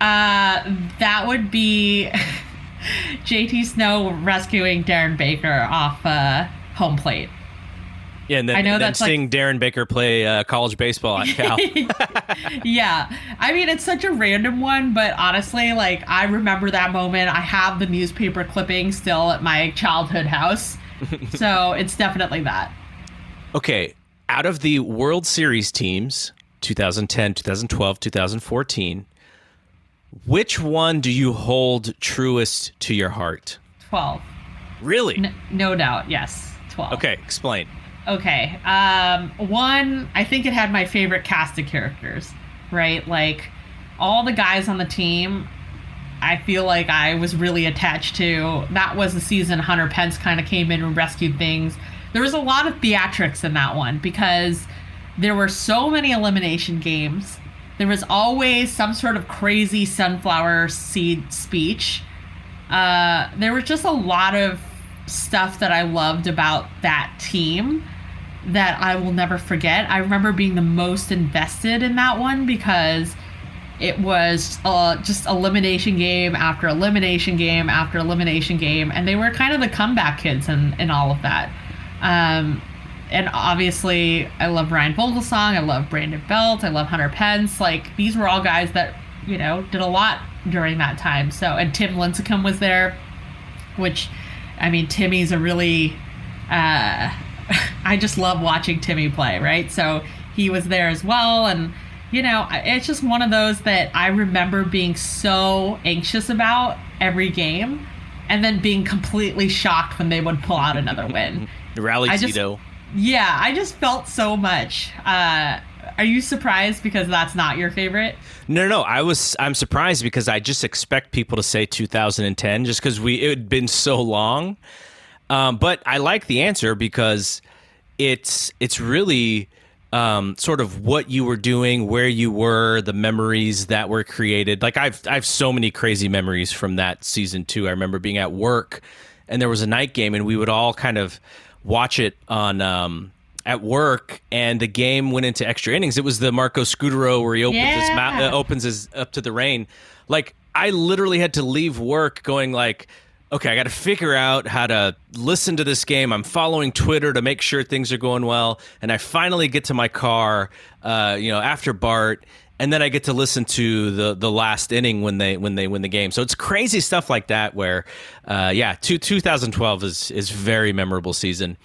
Uh, that would be JT Snow rescuing Darren Baker off uh, home plate. Yeah, and then, I know and then that's like- seeing Darren Baker play uh, college baseball at Cal. yeah. I mean, it's such a random one, but honestly, like, I remember that moment. I have the newspaper clipping still at my childhood house. so it's definitely that. Okay, out of the World Series teams, 2010, 2012, 2014, which one do you hold truest to your heart? 12. Really? N- no doubt. Yes. 12. Okay, explain. Okay. Um, one, I think it had my favorite cast of characters, right? Like all the guys on the team, I feel like I was really attached to. That was the season Hunter Pence kind of came in and rescued things. There was a lot of theatrics in that one because there were so many elimination games. There was always some sort of crazy sunflower seed speech. Uh, there was just a lot of stuff that I loved about that team that I will never forget. I remember being the most invested in that one because it was uh, just elimination game after elimination game after elimination game, and they were kind of the comeback kids in, in all of that. Um, and obviously, I love Ryan Vogelsong, I love Brandon Belt, I love Hunter Pence. Like these were all guys that you know did a lot during that time. So, and Tim Lincecum was there, which, I mean, Timmy's a really uh, I just love watching Timmy play, right? So he was there as well. And, you know, it's just one of those that I remember being so anxious about every game and then being completely shocked when they would pull out another win. Rally Zito. Yeah, I just felt so much uh, are you surprised because that's not your favorite? No, no. I was. I'm surprised because I just expect people to say 2010, just because we it had been so long. Um, but I like the answer because it's it's really um, sort of what you were doing, where you were, the memories that were created. Like I've I have so many crazy memories from that season too. I remember being at work and there was a night game, and we would all kind of watch it on. Um, at work, and the game went into extra innings. It was the Marco Scutaro where he opens his mouth, uh, opens his up to the rain. Like I literally had to leave work, going like, okay, I got to figure out how to listen to this game. I'm following Twitter to make sure things are going well, and I finally get to my car, uh, you know, after Bart. And then I get to listen to the the last inning when they when they win the game. So it's crazy stuff like that. Where, uh, yeah, two, 2012 is is very memorable season.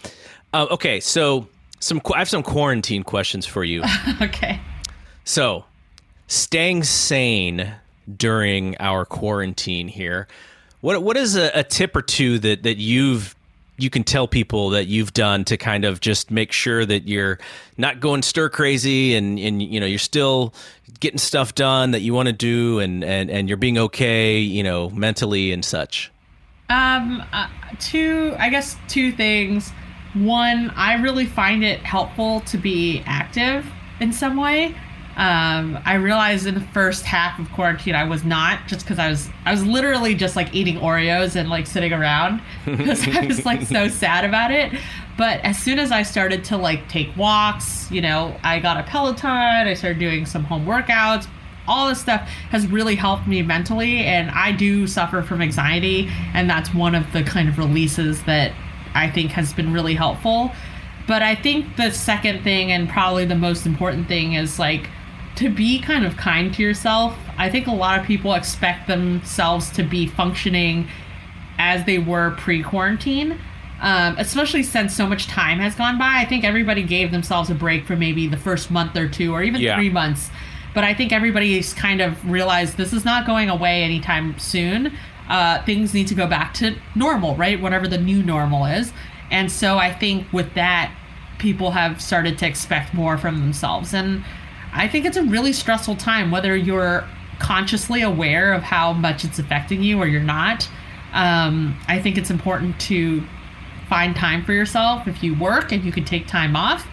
Uh, okay, so some I have some quarantine questions for you. Okay. So, staying sane during our quarantine here. What what is a, a tip or two that that you've you can tell people that you've done to kind of just make sure that you're not going stir crazy and and you know you're still getting stuff done that you want to do and and and you're being okay, you know, mentally and such. Um, uh, two, I guess two things. One, I really find it helpful to be active in some way. Um, I realized in the first half of quarantine I was not just because I was I was literally just like eating Oreos and like sitting around because I was like so sad about it. But as soon as I started to like take walks, you know, I got a Peloton, I started doing some home workouts, all this stuff has really helped me mentally and i do suffer from anxiety and that's one of the kind of releases that i think has been really helpful but i think the second thing and probably the most important thing is like to be kind of kind to yourself i think a lot of people expect themselves to be functioning as they were pre-quarantine um, especially since so much time has gone by i think everybody gave themselves a break for maybe the first month or two or even Yeah. three months but I think everybody's kind of realized this is not going away anytime soon. Uh, things need to go back to normal, right? Whatever the new normal is. And so I think with that, people have started to expect more from themselves. And I think it's a really stressful time, whether you're consciously aware of how much it's affecting you or you're not. Um, I think it's important to find time for yourself. If you work and you could take time off,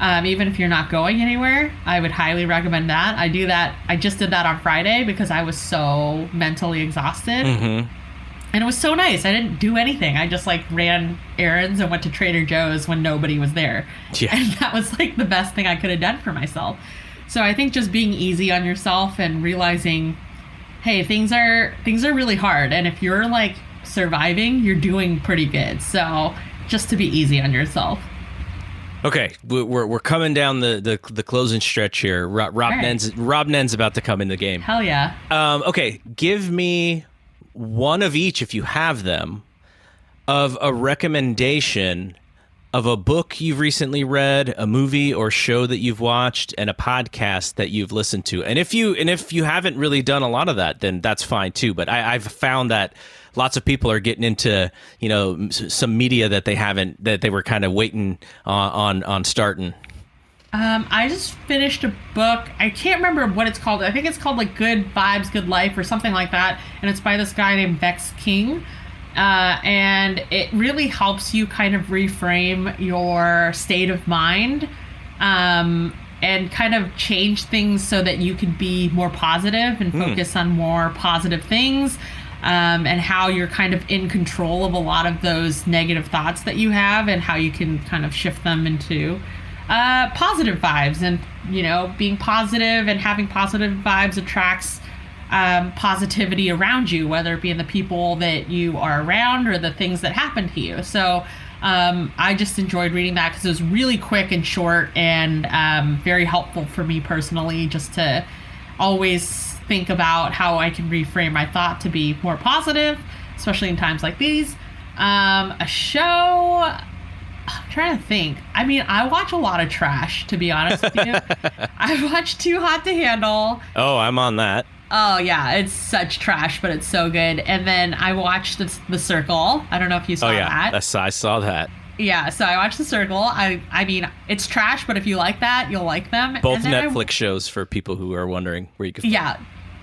um, even if you're not going anywhere, I would highly recommend that. I do that. I just did that on Friday because I was so mentally exhausted. Mm-hmm. And it was so nice. I didn't do anything. I just like ran errands and went to Trader Joe's when nobody was there. Yeah. And that was like the best thing I could have done for myself. So I think just being easy on yourself and realizing, hey, things are things are really hard. And if you're like surviving, you're doing pretty good. So just to be easy on yourself. Okay, we- we're we're coming down the the, the closing stretch here. Rob, Rob right. Nen's Rob Nen's about to come in the game. Hell yeah. Um, okay, give me one of each if you have them of a recommendation of a book you've recently read, a movie or show that you've watched, and a podcast that you've listened to. And if you and if you haven't really done a lot of that, then that's fine too. But I, I've found that lots of people are getting into you know some media that they haven't that they were kind of waiting on on, on starting. Um, I just finished a book. I can't remember what it's called. I think it's called like Good Vibes, Good Life or something like that. And it's by this guy named Vex King. Uh, and it really helps you kind of reframe your state of mind um, and kind of change things so that you can be more positive and focus on more positive things um, and how you're kind of in control of a lot of those negative thoughts that you have and how you can kind of shift them into uh, positive vibes. And you know being positive and having positive vibes attracts um, positivity around you whether it be in the people that you are around or the things that happen to you so um, i just enjoyed reading that because it was really quick and short and um, very helpful for me personally just to always think about how i can reframe my thought to be more positive especially in times like these um, a show I'm trying to think. I mean, I watch a lot of trash, to be honest with you. I watch Too Hot to Handle. Oh, I'm on that. Oh yeah, it's such trash, but it's so good. And then I watched the, the Circle. I don't know if you saw that. Oh yeah, that. I saw that. Yeah, so I watched The Circle. I I mean, it's trash, but if you like that, you'll like them. Both And then I- Netflix shows for people who are wondering where you can. yeah.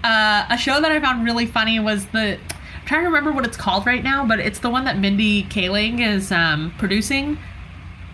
Uh, a show that I found really funny was the. I'm trying to remember what it's called right now, but it's the one that Mindy Kaling is um, producing.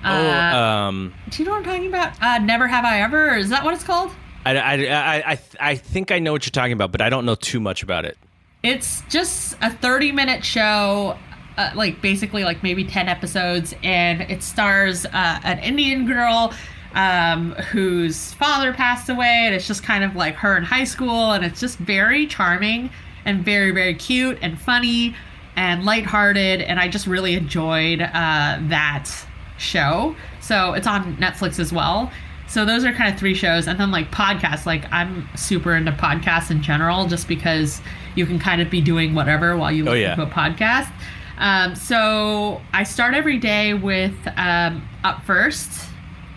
Oh, Uh, um, do you know what I'm talking about? Uh, Never Have I Ever? Is that what it's called? I, I, I, I, think I know what you're talking about, but I don't know too much about it. It's just a 30 minute show, uh, like basically like maybe 10 episodes, and it stars uh, an Indian girl um, whose father passed away, and it's just kind of like her in high school, and it's just very charming and very, very cute and funny and lighthearted, and I just really enjoyed uh, that show. So it's on Netflix as well. So those are kind of three shows, and then like podcasts. Like I'm super into podcasts in general, just because you can kind of be doing whatever while you Oh, listen yeah. to a podcast. Um, so I start every day with um, Up First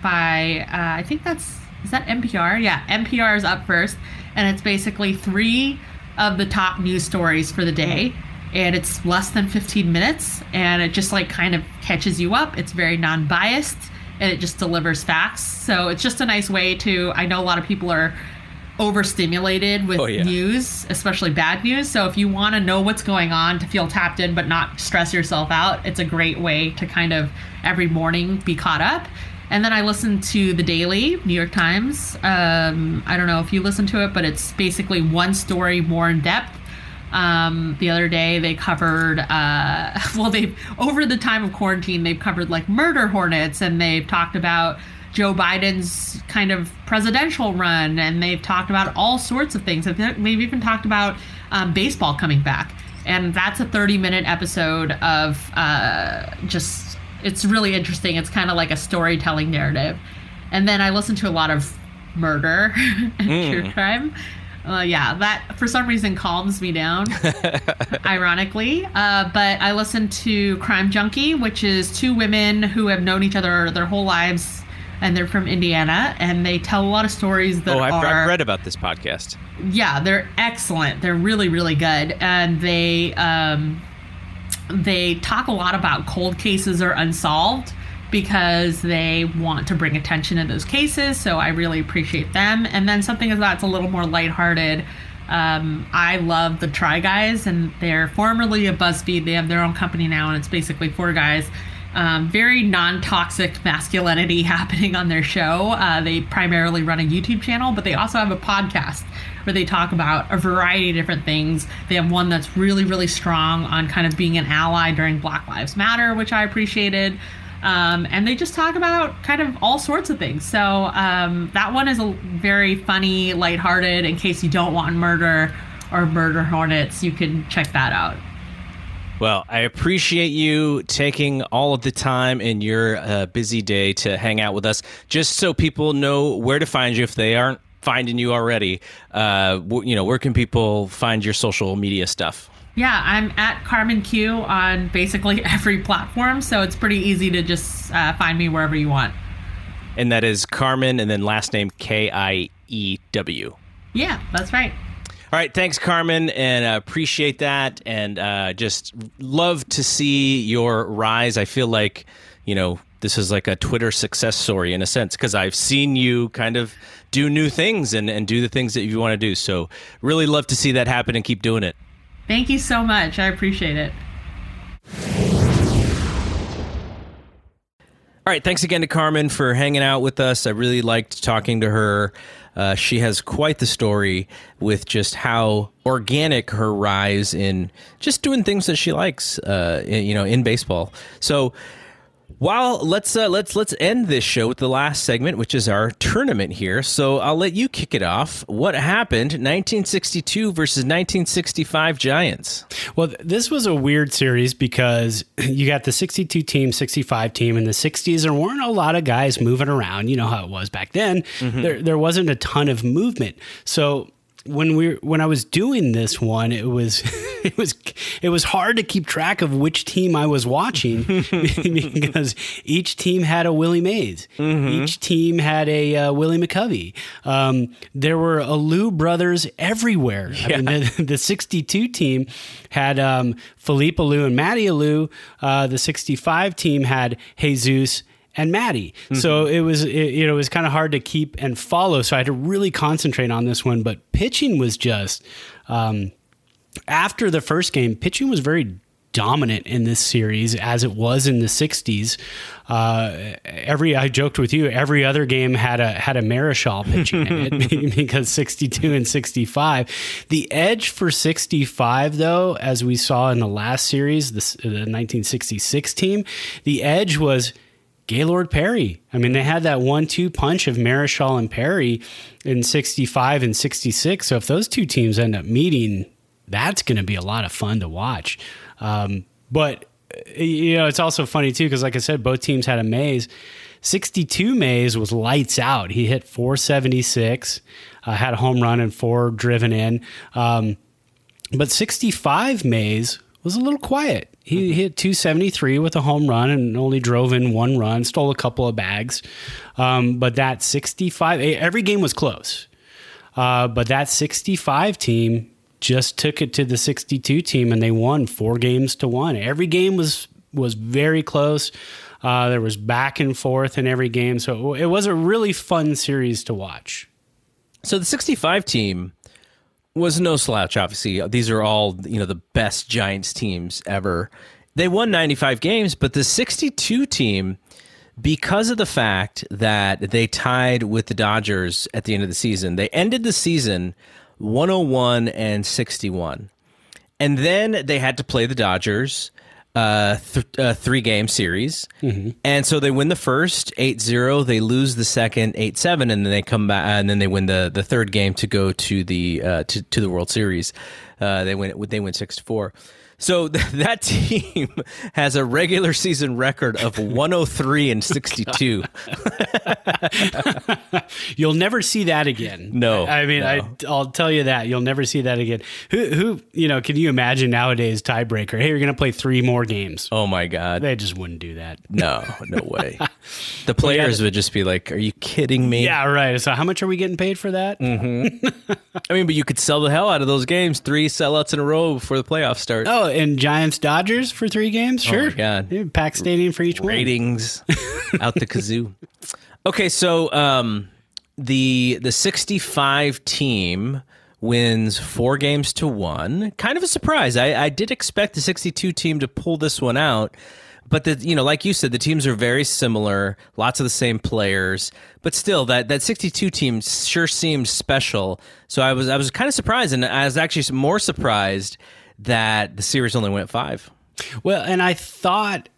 by uh, I think that's is that NPR? Yeah, NPR is Up First, and it's basically three of the top news stories for the day. And it's less than 15 minutes, and it just like kind of catches you up. It's very non-biased, and it just delivers facts. So it's just a nice way to. I know a lot of people are overstimulated with Oh, yeah. news, especially bad news. So if you want to know what's going on to feel tapped in but not stress yourself out, it's a great way to kind of every morning be caught up. And then I listen to the Daily New York Times. Um, I don't know if you listen to it, but it's basically one story more in depth. Um, the other day they covered, uh, well, they've over the time of quarantine they've covered like murder hornets, and they've talked about Joe Biden's kind of presidential run, and they've talked about all sorts of things. I think They've even talked about um, baseball coming back, and that's a 30 minute episode of uh, just. It's really interesting. It's kind of like a storytelling narrative, and then I listen to a lot of murder and true crime. Uh, yeah, that for some reason calms me down, ironically. Uh, but I listen to Crime Junkie, which is two women who have known each other their whole lives, and they're from Indiana, and they tell a lot of stories that Oh, I've, are I've read about this podcast. yeah, they're excellent. They're really, really good, and they um, they talk a lot about cold cases or unsolved because they want to bring attention to those cases. So I really appreciate them. And then something that's a little more lighthearted. Um, I love the Try Guys, and they're formerly a BuzzFeed. They have their own company now, and it's basically four guys. Um, very non-toxic masculinity happening on their show. Uh, they primarily run a YouTube channel, but they also have a podcast where they talk about a variety of different things. They have one that's really, really strong on kind of being an ally during Black Lives Matter, which I appreciated. Um, and they just talk about kind of all sorts of things. So um, that one is a very funny, lighthearted. In case you don't want murder or murder hornets, you can check that out. Well, I appreciate you taking all of the time in your uh, busy day to hang out with us. Just so people know where to find you if they aren't finding you already. Uh, you know, where can people find your social media stuff? Yeah, I'm at Carmen Kiew on basically every platform, so it's pretty easy to just uh, find me wherever you want. And that is Carmen, and then last name K I E W. Yeah, that's right. All right, thanks, Carmen, and uh, appreciate that, and uh, just love to see your rise. I feel like you know this is like a Twitter success story in a sense because I've seen you kind of do new things and, and do the things that you want to do. So really love to see that happen and keep doing it. Thank you so much. I appreciate it. All right, thanks again to Carmen for hanging out with us. I really liked talking to her. Uh, she has quite the story with just how organic her rise in just doing things that she likes, uh, in- you know, in baseball. So, while let's uh, let's let's end this show with the last segment, which is our tournament here. So I'll let you kick it off. What happened? 1962 versus 1965 Giants. Well, this was a weird series because you got the 62 team, 65 team in the 60s. There weren't a lot of guys moving around. You know how it was back then. There, there wasn't a ton of movement. So when we when I was doing this one, it was it was it was hard to keep track of which team I was watching because each team had a Willie Mays, mm-hmm. each team had a uh, Willie McCovey. Um, there were Alou brothers everywhere. Yeah. I mean, the, the, '62 team had um, Felipe Alou and Matty Alou. Uh, the '65 team had Jesus and Matty. Mm-hmm. So it was it, you know it was kind of hard to keep and follow. So I had to really concentrate on this one. But pitching was just um, after the first game, pitching was very dominant in this series as it was in the 60s. Uh, every I joked with you, every other game had a had a Marichal pitching in it because 62 and 65. The edge for 65 though, as we saw in the last series, the, the 1966 team, the edge was Gaylord Perry. I mean, they had that one-two punch of Marichal and Perry in '65 and '66. So if those two teams end up meeting, that's going to be a lot of fun to watch. Um, but you know, it's also funny too because, like I said, both teams had a Mays. 62 Mays was lights out. He hit 476, uh, had a home run and four driven in. Um, but 65 Mays was a little quiet. He hit 273 with a home run and only drove in one run, stole a couple of bags. Um, but that 65, every game was close. Uh, but that 65 team just took it to the 62 team and they won four games to one. Every game was was very close. Uh, there was back and forth in every game, so it was a really fun series to watch. So the 65 team was no slouch. Obviously, these are all you know the best Giants teams ever. They won 95 games, but the 62 team, because of the fact that they tied with the Dodgers at the end of the season, they ended the season 101 and 61, and then they had to play the Dodgers uh, th- uh, three game series. Mm-hmm. And so they win the first 8 0. They lose the second 8 7. And then they come back and then they win the, the third game to go to the, uh, to, to the World Series. Uh, they win, they win 6 4. So th- that team has a regular season record of 103 and 62. You'll never see that again. No, I mean, no. I, will tell you that you'll never see that again. Who, who, you know, can you imagine nowadays tiebreaker? Hey, you're going to play three more games. Oh my god, they just wouldn't do that. No, no way. the players would just be like, "Are you kidding me?" Yeah, right. So how much are we getting paid for that? Mm-hmm. I mean, but you could sell the hell out of those games, three sellouts in a row before the playoffs start. Oh, and Giants Dodgers for three games? Sure. Oh god. Yeah, pack stadium for each one. Ratings out the kazoo. Okay, so um, the the 65 team wins four games to one. Kind of a surprise. I, I did expect the 62 team to pull this one out. But the you know, like you said, the teams are very similar, lots of the same players, but still that that 62 team sure seemed special. So I was I was kind of surprised and I was actually more surprised that the series only went five. Well, and I thought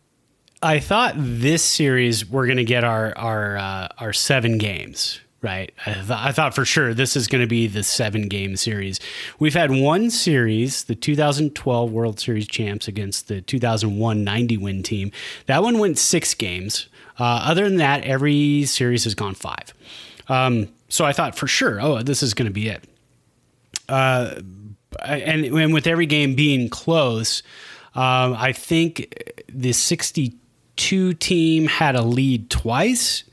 I thought this series we're going to get our our uh, our seven games. Right, I, th- I thought for sure this is going to be the seven game series. We've had one series, the 2012 World Series champs against the 2001 90 win team. That one went six games. Uh, other than that, every series has gone five. Um, so I thought for sure, oh, this is going to be it. Uh, and, and with every game being close, um, I think the 62 team had a lead twice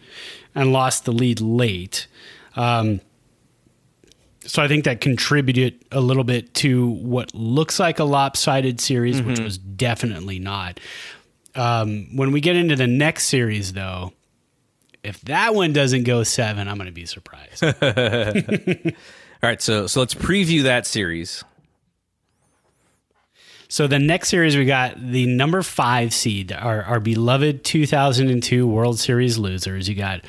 and lost the lead late. Um, so I think that contributed a little bit to what looks like a lopsided series, mm-hmm. which was definitely not. Um, when we get into the next series, though, if that one doesn't go seven, I'm going to be surprised. All right, so so let's preview that series. So the next series we got the number five seed, our, our beloved 2002 World Series losers. You got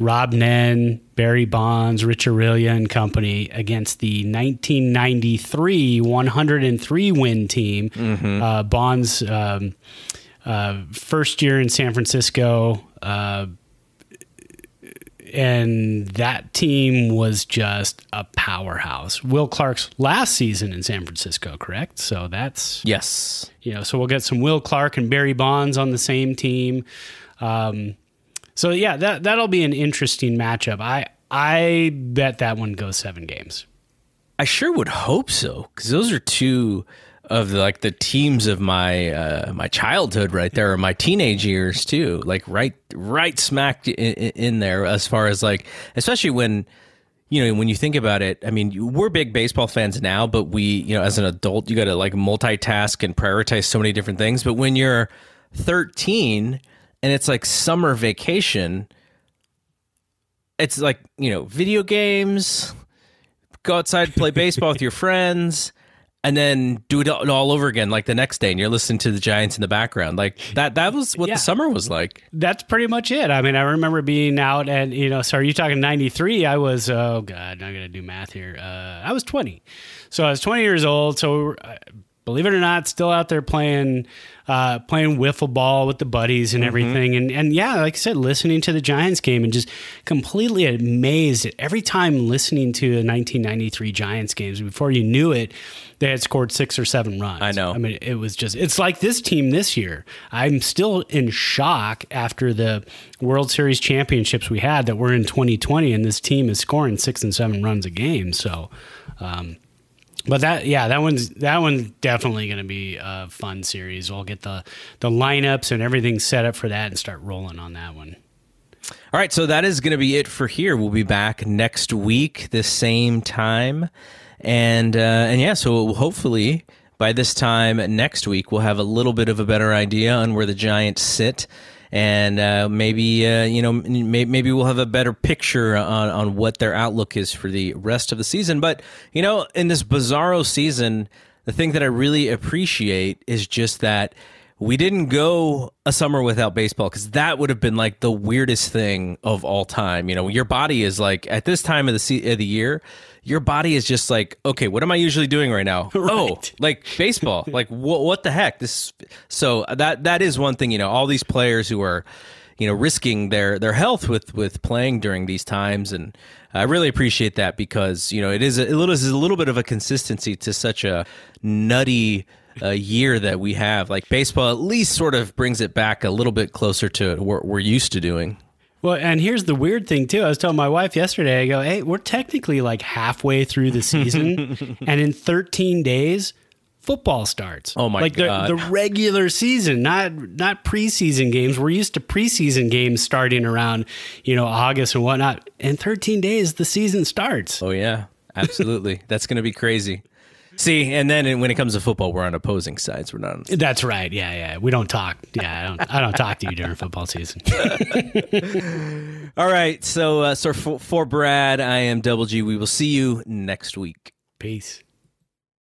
Rob Nen, Barry Bonds, Rich Aurilia and company against the 1993 103 win team. Mm-hmm. Uh, Bonds um, uh, first year in San Francisco. Uh, and that team was just a powerhouse. Will Clark's last season in San Francisco, correct? So that's yes. You know, so we'll get some Will Clark and Barry Bonds on the same team. Um, so yeah, that that'll be an interesting matchup. I I bet that one goes seven games. I sure would hope so because those are two of like the teams of my uh, my childhood right there, or my teenage years too. Like right right smack in, in there as far as like, especially when you know when you think about it. I mean, we're big baseball fans now, but we you know as an adult you got to like multitask and prioritize so many different things. But when you're 13 and it's like summer vacation, it's like you know video games go outside, play baseball with your friends, and then do it all over again like the next day and you're listening to the giants in the background like that that was what Yeah. the summer was like That's pretty much it. I mean, I remember being out and, you know, so are you talking 93? I was, oh God, I'm not going to do math here. Uh, I was 20. So I was 20 years old. So uh, believe it or not, still out there playing, uh, playing wiffle ball with the buddies and everything. And, and yeah, like I said, listening to the Giants game and just completely amazed at every time listening to the 1993 Giants games. Before you knew it, they had scored six or seven runs. I know. I mean, it was just, it's like this team this year. I'm still in shock after the World Series championships we had that we're in 2020, and this team is scoring six and seven runs a game. So, um, but that, yeah, that one's that one's definitely going to be a fun series. We'll get the the lineups and everything set up for that and start rolling on that one. all right so that is going to be it for here we'll be back next week the same time and uh and yeah so hopefully by this time next week we'll have a little bit of a better idea on where the giants sit and uh, maybe uh, you know may- maybe we'll have a better picture on, on what their outlook is for the rest of the season. But you know, in this bizarro season, the thing that I really appreciate is just that we didn't go a summer without baseball because that would have been like the weirdest thing of all time. You know, your body is like at this time of the se- of the year, your body is just like, okay, what am I usually doing right now? Oh, like baseball. like what? What the heck? This. So that that is one thing. You know, all these players who are, you know, risking their their health with with playing during these times, and I really appreciate that because you know it is a, it is a little bit of a consistency to such a nutty uh, year that we have. Like baseball, at least sort of brings it back a little bit closer to what we're used to doing. Well, and here's the weird thing too. I was telling my wife yesterday. I go, "Hey, we're technically like halfway through the season, and in 13 days, football starts. Oh, my like God. the, the regular season, not not preseason games. We're used to preseason games starting around you know August and whatnot. In 13 days, the season starts. Oh yeah, absolutely. That's going to be crazy. See, and then when it comes to football, we're on opposing sides. We're not. On, That's right. Yeah, yeah. We don't talk. Yeah, I don't. I don't talk to you during football season. All right. So, uh, so for, for Brad, I am Double G. We will see you next week. Peace.